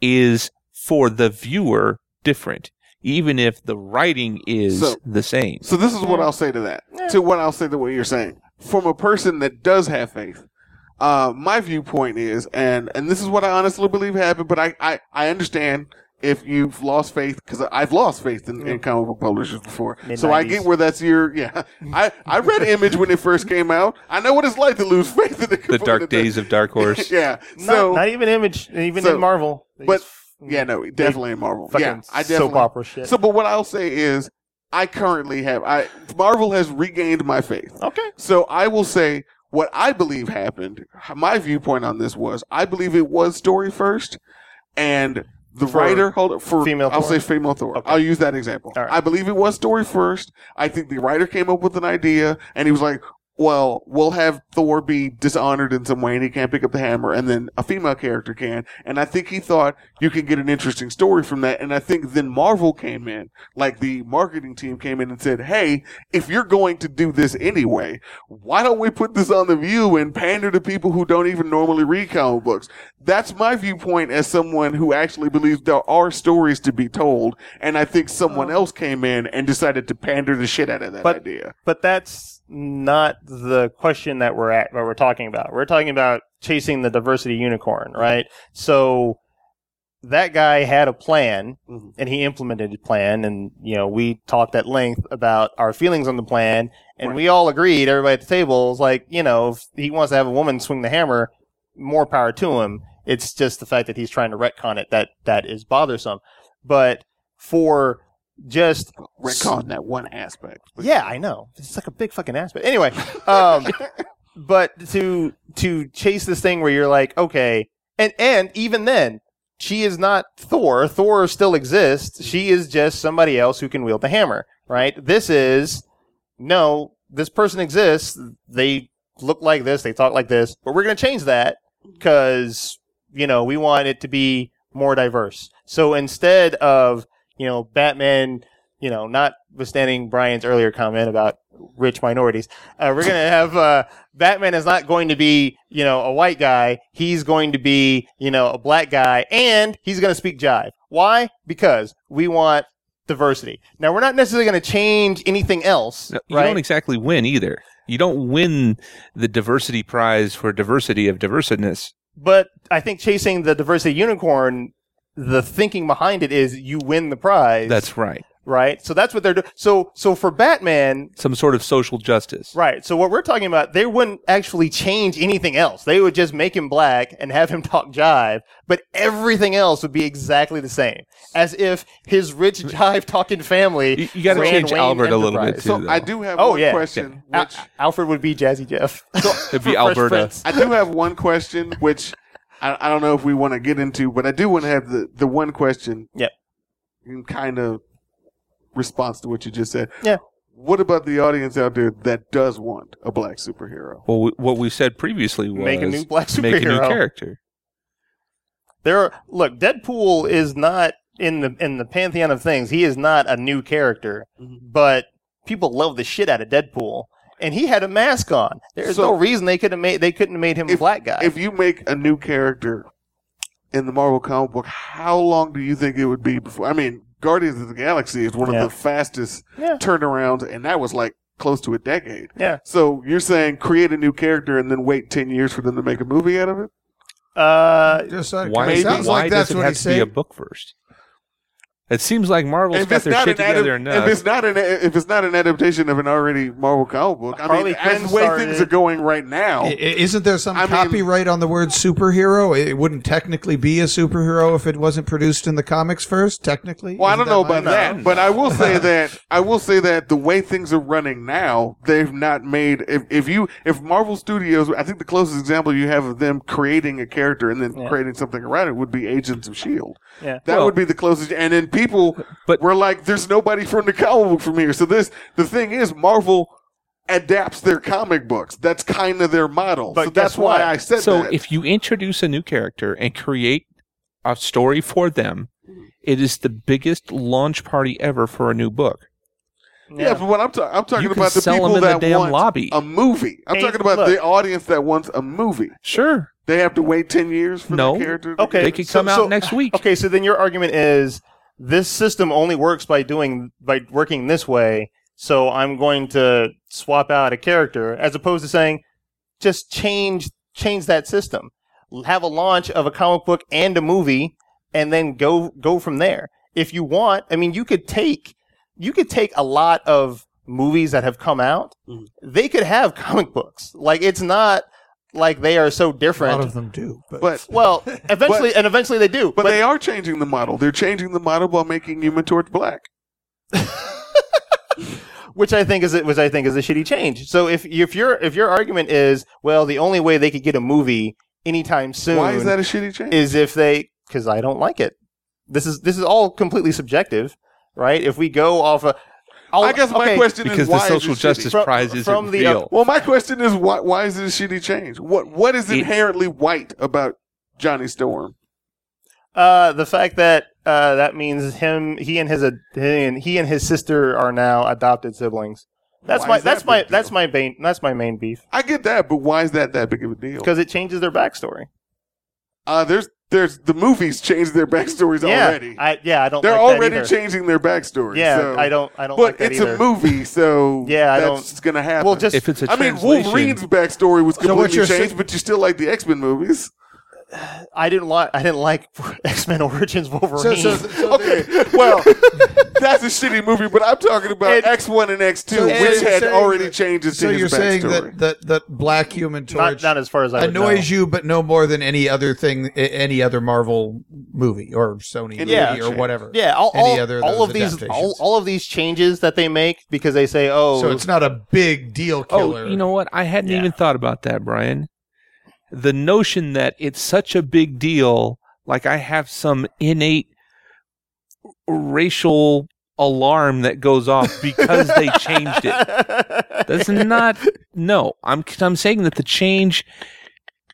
is for the viewer different, even if the writing is So- the same. So this is what I'll say to that. To what I'll say to what you're saying. From a person that does have faith, uh, my viewpoint is, and and this is what I honestly believe happened. But I I, I understand if you've lost faith because I've lost faith in, in comic book publishers before. So I get where that's your yeah. I I read Image when it first came out. I know what it's like to lose faith in the the dark days of Dark Horse. yeah. not, So not even image, even so- in Marvel. but- These yeah, mm. no, definitely in Marvel. Yeah, I definitely soap opera shit. So, but what I'll say is, I currently have. I Marvel has regained my faith. okay. So I will say what I believe happened. My viewpoint on this was I believe it was story first, and the For writer hold it for female I'll Thor? say female Thor. Okay. I'll use that example. Right. I believe it was story first. I think the writer came up with an idea, and he was like. Well, we'll have Thor be dishonored in some way and he can't pick up the hammer and then a female character can. And I think he thought you could get an interesting story from that. And I think then Marvel came in, like the marketing team came in and said, Hey, if you're going to do this anyway, why don't we put this on the view and pander to people who don't even normally read comic books? That's my viewpoint as someone who actually believes there are stories to be told. And I think someone else came in and decided to pander the shit out of that But- idea. But that's not the question that we're at. What we're talking about. We're talking about chasing the diversity unicorn, right? So that guy had a plan Mhm. and he implemented his plan and you know we talked at length about our feelings on the plan and Right. we all agreed everybody at the table was like you know if he wants to have a woman swing the hammer more power to him it's just the fact that he's trying to retcon it that that is bothersome but for just Retcon that one aspect. yeah, I know. It's like a big fucking aspect. Anyway, um, but to to chase this thing where you're like, okay, and and even then, she is not Thor. Thor still exists. She is just somebody else who can wield the hammer, right? This is no, this person exists. They look like this. They talk like this, but we're gonna change that because you know we want it to be more diverse. So instead of you know Batman you know, notwithstanding Brian's earlier comment about rich minorities, uh, we're gonna have uh, Batman is not going to be, you know, a white guy. He's going to be, you know, a black guy, and he's gonna speak jive. Why? Because we want diversity. Now, we're not necessarily gonna change anything else, No, you right? don't exactly win either. You don't win the diversity prize for diversity of diversityness. but I think chasing the diversity unicorn. The thinking behind it is you win the prize. That's right. right. So that's what they're doing. So, so for Batman, Some sort of social justice. Right. So what we're talking about, they wouldn't actually change anything else. They would just make him black and have him talk jive, but everything else would be exactly the same. As if his rich jive talking family. You, you got to change Wayne Albert a little bit too. So though. I do have Oh, one yeah. question, Al- which Alfred would be Jazzy Jeff. So, It'd be Fresh Alberta. I do have one question, which I, I don't know if we want to get into, but I do want to have the, the one question. Yep. In kind of response to what you just said. Yeah. What about the audience out there that does want a black superhero? Well, we, what we said previously was Make a new black superhero. make a new character. There are, look, Deadpool is not in the in the pantheon of things. He is not a new character, Mhm. but people love the shit out of Deadpool. And he had a mask on. There's So- no reason they could have made they couldn't have made him a black guy. If you make a new character in the Marvel comic book, how long do you think it would be before? I mean, Guardians of the Galaxy is one Yeah. of the fastest Yeah. turnarounds, and that was like close to a decade. yeah. So you're saying create a new character and then wait ten years for them to make a movie out of it? Uh, Just uh, Why, Maybe. sounds why like that's does it what have he's to be a book first? It seems like Marvel's If got it's their not shit together adap- enough. if it's not an if it's not an adaptation of an already Marvel comic book, I Harley mean, as Quinn the way started- things are going right now, I- Isn't there some I mean- copyright on the word superhero? It wouldn't technically be a superhero if it wasn't produced in the comics first. Technically, Well, I Isn't don't know about my- that, but I will say that I will say that the way things are running now, they've not made. If, if you if Marvel Studios, I think the closest example you have of them creating a character and then Yeah. creating something around it would be Agents of Shield. yeah. That Well- would be the closest. And then people But- were like, "There's nobody from the comic book from here." So this the thing is, Marvel adapts their comic books. That's kind of their model. But so that's why what? I said so that. if you introduce a new character and create a story for them, it is the biggest launch party ever for a new book. yeah, but what I'm, ta- I'm talking about the people them in the that want lobby. a movie. I'm Hey, talking about look. the audience that wants a movie. Sure. They have to wait ten years for No. the character. to Okay, They could so- come out so- next week. Okay, so then your argument is this system only works by doing by working this way. So I'm going to swap out a character as opposed to saying just change change that system. Have a launch of a comic book and a movie and then go go from there. If you want, I mean you could take you could take a lot of movies that have come out. Mhm. They could have comic books. Like it's not like they are so different. A lot of them do, but, But well, eventually and eventually they do. but they are changing the model. They're changing the model by making Human Torch black. which I think is a, which I think is a shitty change. So if if your if your argument is well, the only way they could get a movie anytime soon Why is that a shitty change? is if they because I don't like it. This is this is all completely subjective, right? If we go off a, I'll- I guess my okay, question Because is the why social is it justice shitty? From- prize isn't from the, uh. Well, my question is why why is it a shitty change? What what is It- inherently white about Johnny Storm? Uh, the fact that uh, that means him, he and his, uh, he and his sister are now adopted siblings. That's Why my is that that's my deal? that's my main that's my main beef I get that, but why is that that big of a deal? because it changes their backstory. Uh, there's there's the movies changed their backstories yeah, already. I yeah I don't. They're like already either. changing their backstories. Yeah, so- I don't I don't But like it's either. a movie, so Yeah, I that's gonna happen. Well, just if it's a I mean, Wolverine's backstory was completely you're changed, saying- but you still like the X Men movies. I didn't like I didn't like X Men Origins Wolverine. so, so, so Okay, well, that's a shitty movie, but I'm talking about X One and X Two, So which had saying already that- changes so to his you're saying that, that that Black Human not, Torch not as far as I would annoys know. you, but no more than any other thing, any other Marvel movie or Sony movie Yeah. or whatever. Yeah, all, Any all, other of all of these all, all of these changes that they make because they say, oh, So it's not a big deal oh, killer. Oh, you know what? I hadn't Yeah. even thought about that, Brian. The notion that it's such a big deal, like I have some innate racial alarm that goes off because they changed it. That's not no. I'm I'm saying that the change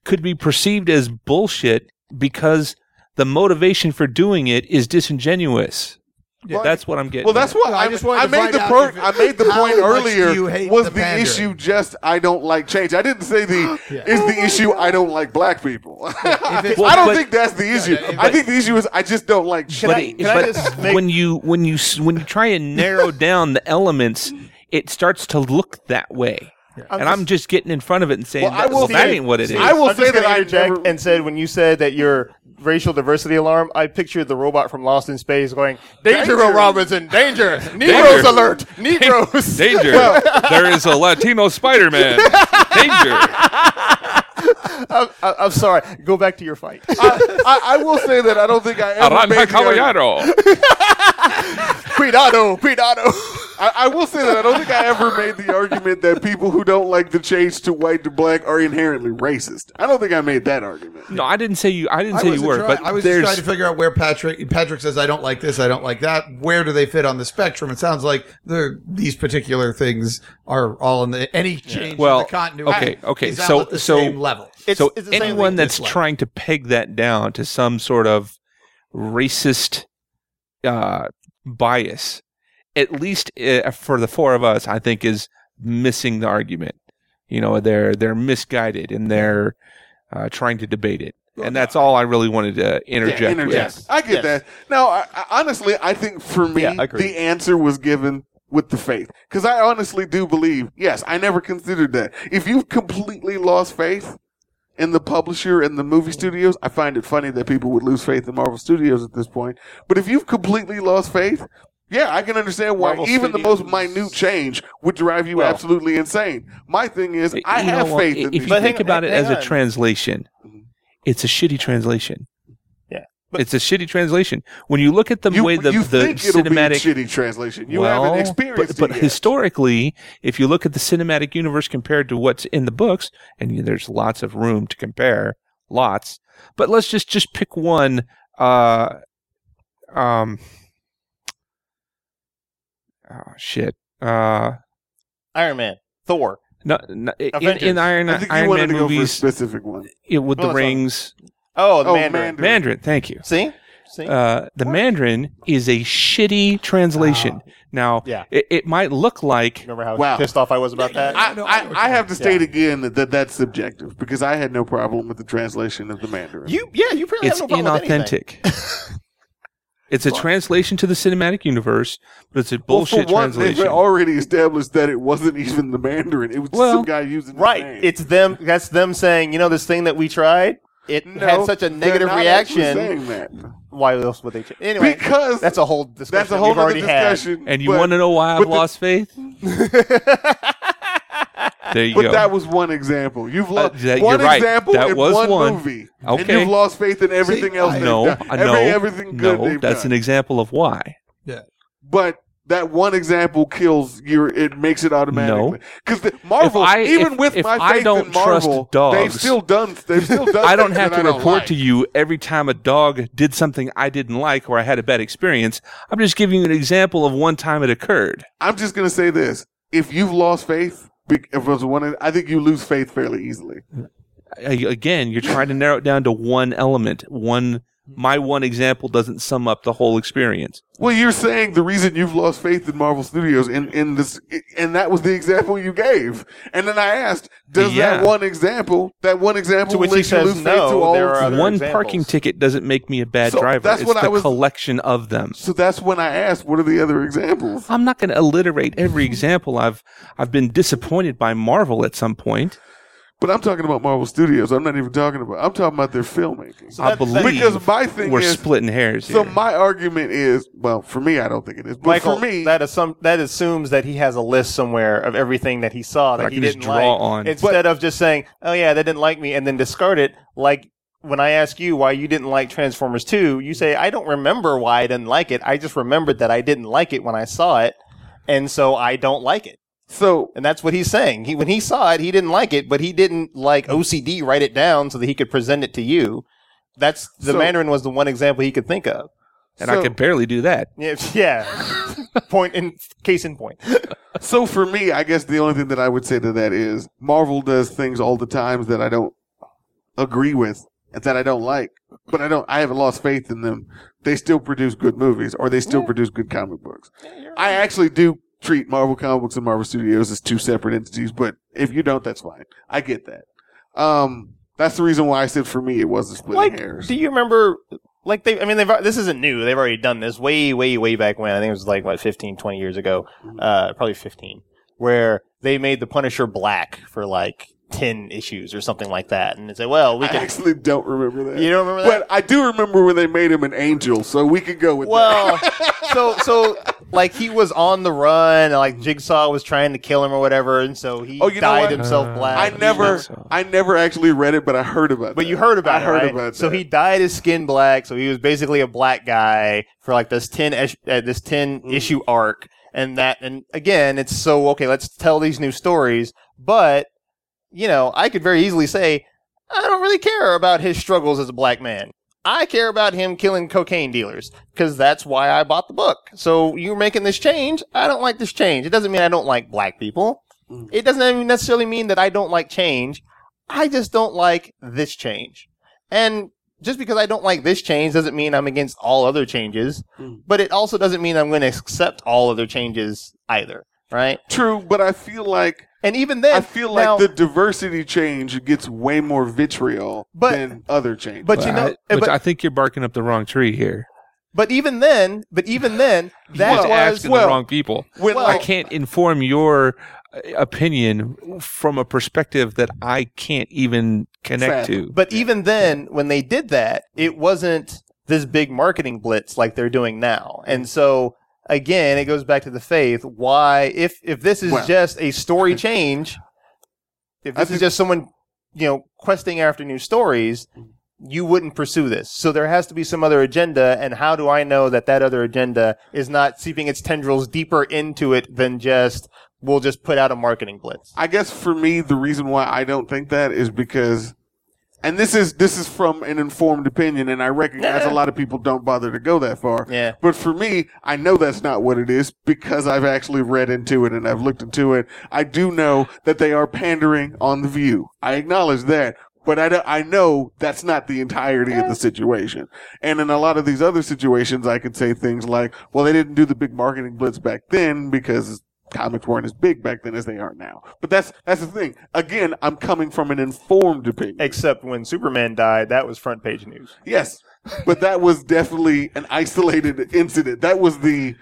could be perceived as bullshit because the motivation for doing it is disingenuous. Yeah. That's what I'm getting. Well, that's at. what Well, I I, just wanted I to made find the out point. I made the point earlier. Was the the, issue just I don't like change? I didn't say the Yeah. is the issue I don't like black people. it's- I don't but- think that's the issue. yeah, I think the issue is I just don't like change. but, I- it- can I but just make- when you when you when you try and narrow down the elements, it starts to look that way. I'm and I'm just getting in front of it and saying Well, I that, will well, that say- ain't what it is. I will I'm say that I interject never- and said when you said that your racial diversity alarm, I pictured the robot from Lost in Space going, "Danger, Danger. Robinson, danger! Negroes Danger. alert! Negroes!" Danger! there is a Latino Spider-Man. Danger! I'm, I'm I'm sorry. Go back to your fight. I, I, I will say that I don't think I ever Aranja made the argument- Caballero. cuidado, cuidado. I, I will say that I don't think I ever made the argument that people who don't like the change to white to black are inherently racist. I don't think I made that argument. No, I didn't say you. I didn't I say you were. try- but I was just there's trying to figure out where Patrick Patrick says I don't like this, I don't like that. Where do they fit on the spectrum? It sounds like they're- these particular things are all in the any change Well, in the continuity. okay, okay, is so- the so- same level. It's, so it's anyone that's dislike. trying to peg that down to some sort of racist uh, bias, at least uh, for the four of us, I think is missing the argument. You know, they're they're misguided and they're uh, trying to debate it. And that's all I really wanted to interject, Yeah, interject. with. I get Yes. that. Now, I, I, honestly, I think for me, Yeah, the answer was given with the faith. Because I honestly do believe, yes, I never considered that. If you've completely lost faith in the publisher and the movie studios, I find it funny that people would lose faith in Marvel Studios at this point. But if you've completely lost faith, yeah, I can understand why Marvel even the most minute change would drive you Well- absolutely insane. My thing is, I have faith If in you these. But think about it as a translation, Mhm. it's a shitty translation. Yeah. it's a shitty translation. When you look at the you, way the, you the think it'll cinematic be a shitty translation. You well, haven't experienced but, but yet. historically, if you look at the cinematic universe compared to what's in the books, and you- there's lots of room to compare, lots. But let's just just pick one. Uh, um, oh shit. Uh, Iron Man, Thor. no, no, in, Avengers. in Iron I think Iron wanted Man to go for a movies specific one. yeah, with Well, the that's all. rings, Oh, the Oh, Mandarin. Mandarin. Mandarin. Thank you. See, see. Uh, the Mandarin is a shitty translation. now, Yeah. it, it might look like Remember how Wow. pissed off I was about that? I, I, I have to state Yeah. again that, that that's subjective because I had no problem with the translation of the Mandarin. you, yeah, you apparently it's have no problem with anything. inauthentic. it's a translation to the cinematic universe, but it's a well, for bullshit one, they've translation. already established that it wasn't even the Mandarin; it was Well, some guy using his Right. name. It's them. That's them saying, you know, this thing that we tried. It No, had such a negative not reaction. Why else would they? Ch- anyway, because that's a whole discussion. that's a whole we've other already had. discussion. and you but- want to know why I've the- lost faith? There you go But go. that was one example. You've lost Uh, that- one right. example That in was one, one. movie, and you've lost faith in everything See, else. I- they've no, done. I Every, everything good no, that's done. an example of why. but that one example kills your. It makes it automatically because Marvel, I- even if- with if my I faith don't in Marvel, dogs- they've still done. They've still done. I don't have to don't report like. to you every time a dog did something I didn't like or I had a bad experience. I'm just giving you an example of one time it occurred. I'm just gonna say this: if you've lost faith, if it was one, I think you lose faith fairly easily. Again, you're trying to narrow it down to one element. One, my one example doesn't sum up the whole experience. Well, you're saying the reason you've lost faith in Marvel Studios in, in this, and that was the example you gave. And then I asked, does Yeah. that one example, that one example, To which he you says lose faith no, to all there are other one examples. parking ticket doesn't make me a bad So driver. that's it's what the I was- collection of them. So that's when I asked, what are the other examples? I'm not going to alliterate every example. I've I've been disappointed by Marvel at some point. But I'm talking about Marvel Studios. I'm not even talking about. I'm talking about their filmmaking. So I believe because my thing we're is, splitting hairs so here. my argument is, well, for me, I don't think it is, but Michael, for me, that assum- that assumes that he has a list somewhere of everything that he saw That that I he can didn't draw like, on. instead of just saying, "Oh yeah, they didn't like me," and then discard it. Like when I ask you why you didn't like Transformers Two, you say, "I don't remember why I didn't like it. I just remembered that I didn't like it when I saw it, and so I don't like it." So And that's what he's saying. He when he saw it, he didn't like it, but he didn't like OCD write it down so that he could present it to you. That's the So- Mandarin was the one example he could think of. and I could barely do that. Yeah, yeah. point in case in point. So for me, I guess the only thing that I would say to that is Marvel does things all the times that I don't agree with and that I don't like, but I don't. I haven't lost faith in them. They still produce good movies, or they still produce good comic books. I actually do treat Marvel Comics and Marvel Studios as two separate entities, but if you don't, that's fine. I get that. Um, that's the reason why I said for me it wasn't splitting like, hairs. do you remember? Like they, I mean, they've this isn't new. They've already done this way, way, way back when. I think it was like what 15, 20 years ago, Mm-hmm. uh, probably fifteen, where they made the Punisher black for like ten issues or something like that, and they said, "Well, we I can." actually don't remember that. You don't remember that? But I do remember when they made him an angel, so we could go with Well, that. so so like he was on the run, and like Jigsaw was trying to kill him or whatever, and so he Oh, you know dyed what? himself Uh, black. I never. I never actually read it, but I heard about. It. But that. you heard about I it, heard right? about So that. he dyed his skin black, so he was basically a black guy for like this ten ish- uh, this ten Mm. issue arc, and that and again, it's so okay. Let's tell these new stories, but you know, I could very easily say I don't really care about his struggles as a black man. I care about him killing cocaine dealers because that's why I bought the book. So you're making this change. I don't like this change. It doesn't mean I don't like black people. Mm. It doesn't even necessarily mean that I don't like change. I just don't like this change. And just because I don't like this change doesn't mean I'm against all other changes, Mm. but it also doesn't mean I'm going to accept all other changes either. right? True, but I feel like And even then, I feel like now- the diversity change gets way more vitriol But- than other changes. but you know, I, but, but, I think you're barking up the wrong tree here. but even then, but even then, that Well, was asking well, the wrong people. well, I can't inform your uh, opinion from a perspective that I can't even connect Fathom. to. But even then, when they did that, it wasn't this big marketing blitz like they're doing now. And so again, it goes back to the faith. Why, if if this is Well- just a story change, if this is just someone you know questing after new stories, you wouldn't pursue this. So there has to be some other agenda. And how do I know that that other agenda is not seeping its tendrils deeper into it than just we'll just put out a marketing blitz? I guess for me, the reason why I don't think that is because, and this is this is from an informed opinion, and I recognize a lot of people don't bother to go that far. Yeah. But for me, I know that's not what it is because I've actually read into it and I've looked into it. I do know that they are pandering on the view. I acknowledge that. But I, I know that's not the entirety of the situation. And in a lot of these other situations, I could say things like, well, they didn't do the big marketing blitz back then because comics weren't as big back then as they are now. But that's, that's the thing. Again, I'm coming from an informed opinion. Except when Superman died, that was front page news. Yes, but that was definitely an isolated incident. That was the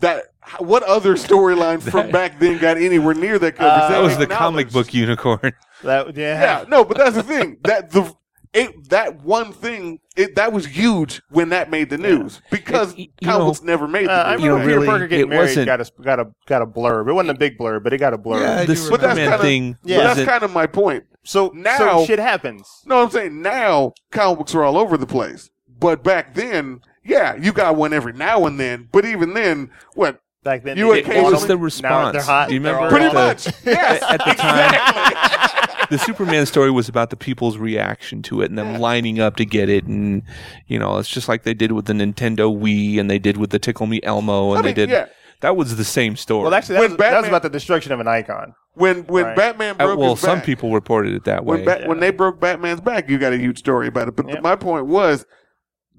that. What other storyline from back then got anywhere near that coverage? Uh, that was the comic book unicorn. That yeah. Yeah, no, but that's the thing. That the it that one thing it that was huge when that made the news because It- you comic know, never made Uh, I the news. You know, remember Peter really, Parker getting married got a got a got a blurb. It wasn't a big blurb, but it got a blurb. Yeah, The But that's Superman kinda- thing Yeah. But that's kind of my point. So Now- so shit happens. No, I'm saying now comic books are all over the place. But back then, yeah, you got one every now and then. But even then, what? Back then, You they It didn't want was them. the Now response. they're hot. Do you They're remember all Pretty the- much. Yes. at the time, the Superman story was about the people's reaction to it and them lining up to get it, and you know, it's just like they did with the Nintendo Wii and they did with the Tickle Me Elmo, and I they mean, did. yeah. That was the same story. Well, actually, that When was, that was Batman- about the destruction of an icon. When when Right. Batman Uh, broke well, his some back- people reported it that way. when Bat- when they broke Batman's back, you got a huge story about it. But Yep. my point was,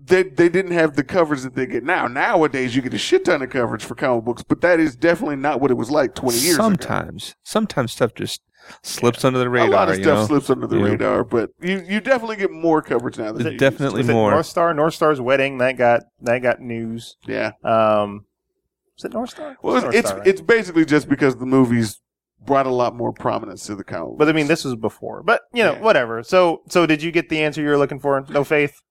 they they didn't have the coverage that they get now. Nowadays, you get a shit ton of coverage for comic books, but that is definitely not what it was like twenty years ago. sometimes, sometimes stuff just slips under the radar. a lot of stuff know? slips under the Yeah. radar, but you, you definitely get more coverage now. Than There's you definitely more. Northstar? North Star's wedding that got that got news. Yeah. Um, was it Northstar? Well, it's North it's, Star, right? it's basically just because the movies brought a lot more prominence to the comic. But I mean, this was before. But you know, Yeah. whatever. So so did you get the answer you were looking for? No faith.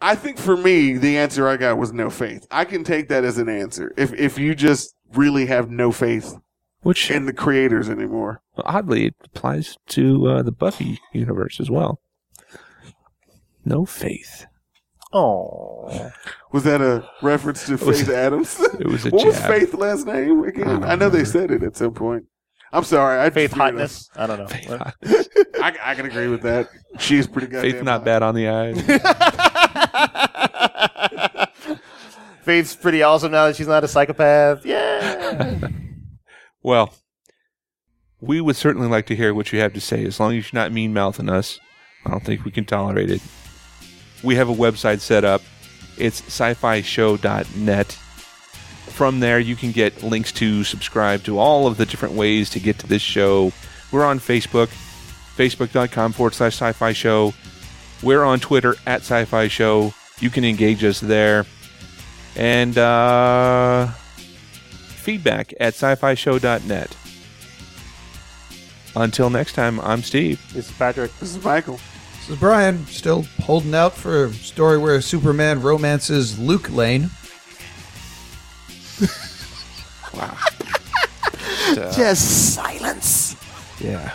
I think for me, the answer I got was no faith. I can take that as an answer. If if you just really have no faith Which in the creators anymore. oddly it applies to uh, the Buffy universe as well. No faith. Oh, Was that a reference to was- Faith Adams? It was a what was. Faith last name again? I I, know they said it at some point. I'm sorry. I faith hotness. I don't know. Faith, I, I can agree with that. She's pretty good. faith not hot. bad on the eyes. Faith's pretty awesome now that she's not a psychopath. Yeah. Well, we would certainly like to hear what you have to say. As long as you're not mean mouthing us, I don't think we can tolerate it. We have a website set up. It's sci fi show.net. From there, you can get links to subscribe to all of the different ways to get to this show. We're on Facebook, facebook.com forward slash sci fi show. We're on Twitter at sci fi show. You can engage us there. And, uh, feedback at sci-fi show.net. Until next time, I'm Steve. this is Patrick. This is Michael. This is Brian, still holding out for a story where Superman romances Luke Lane. Wow. Just silence. Yeah.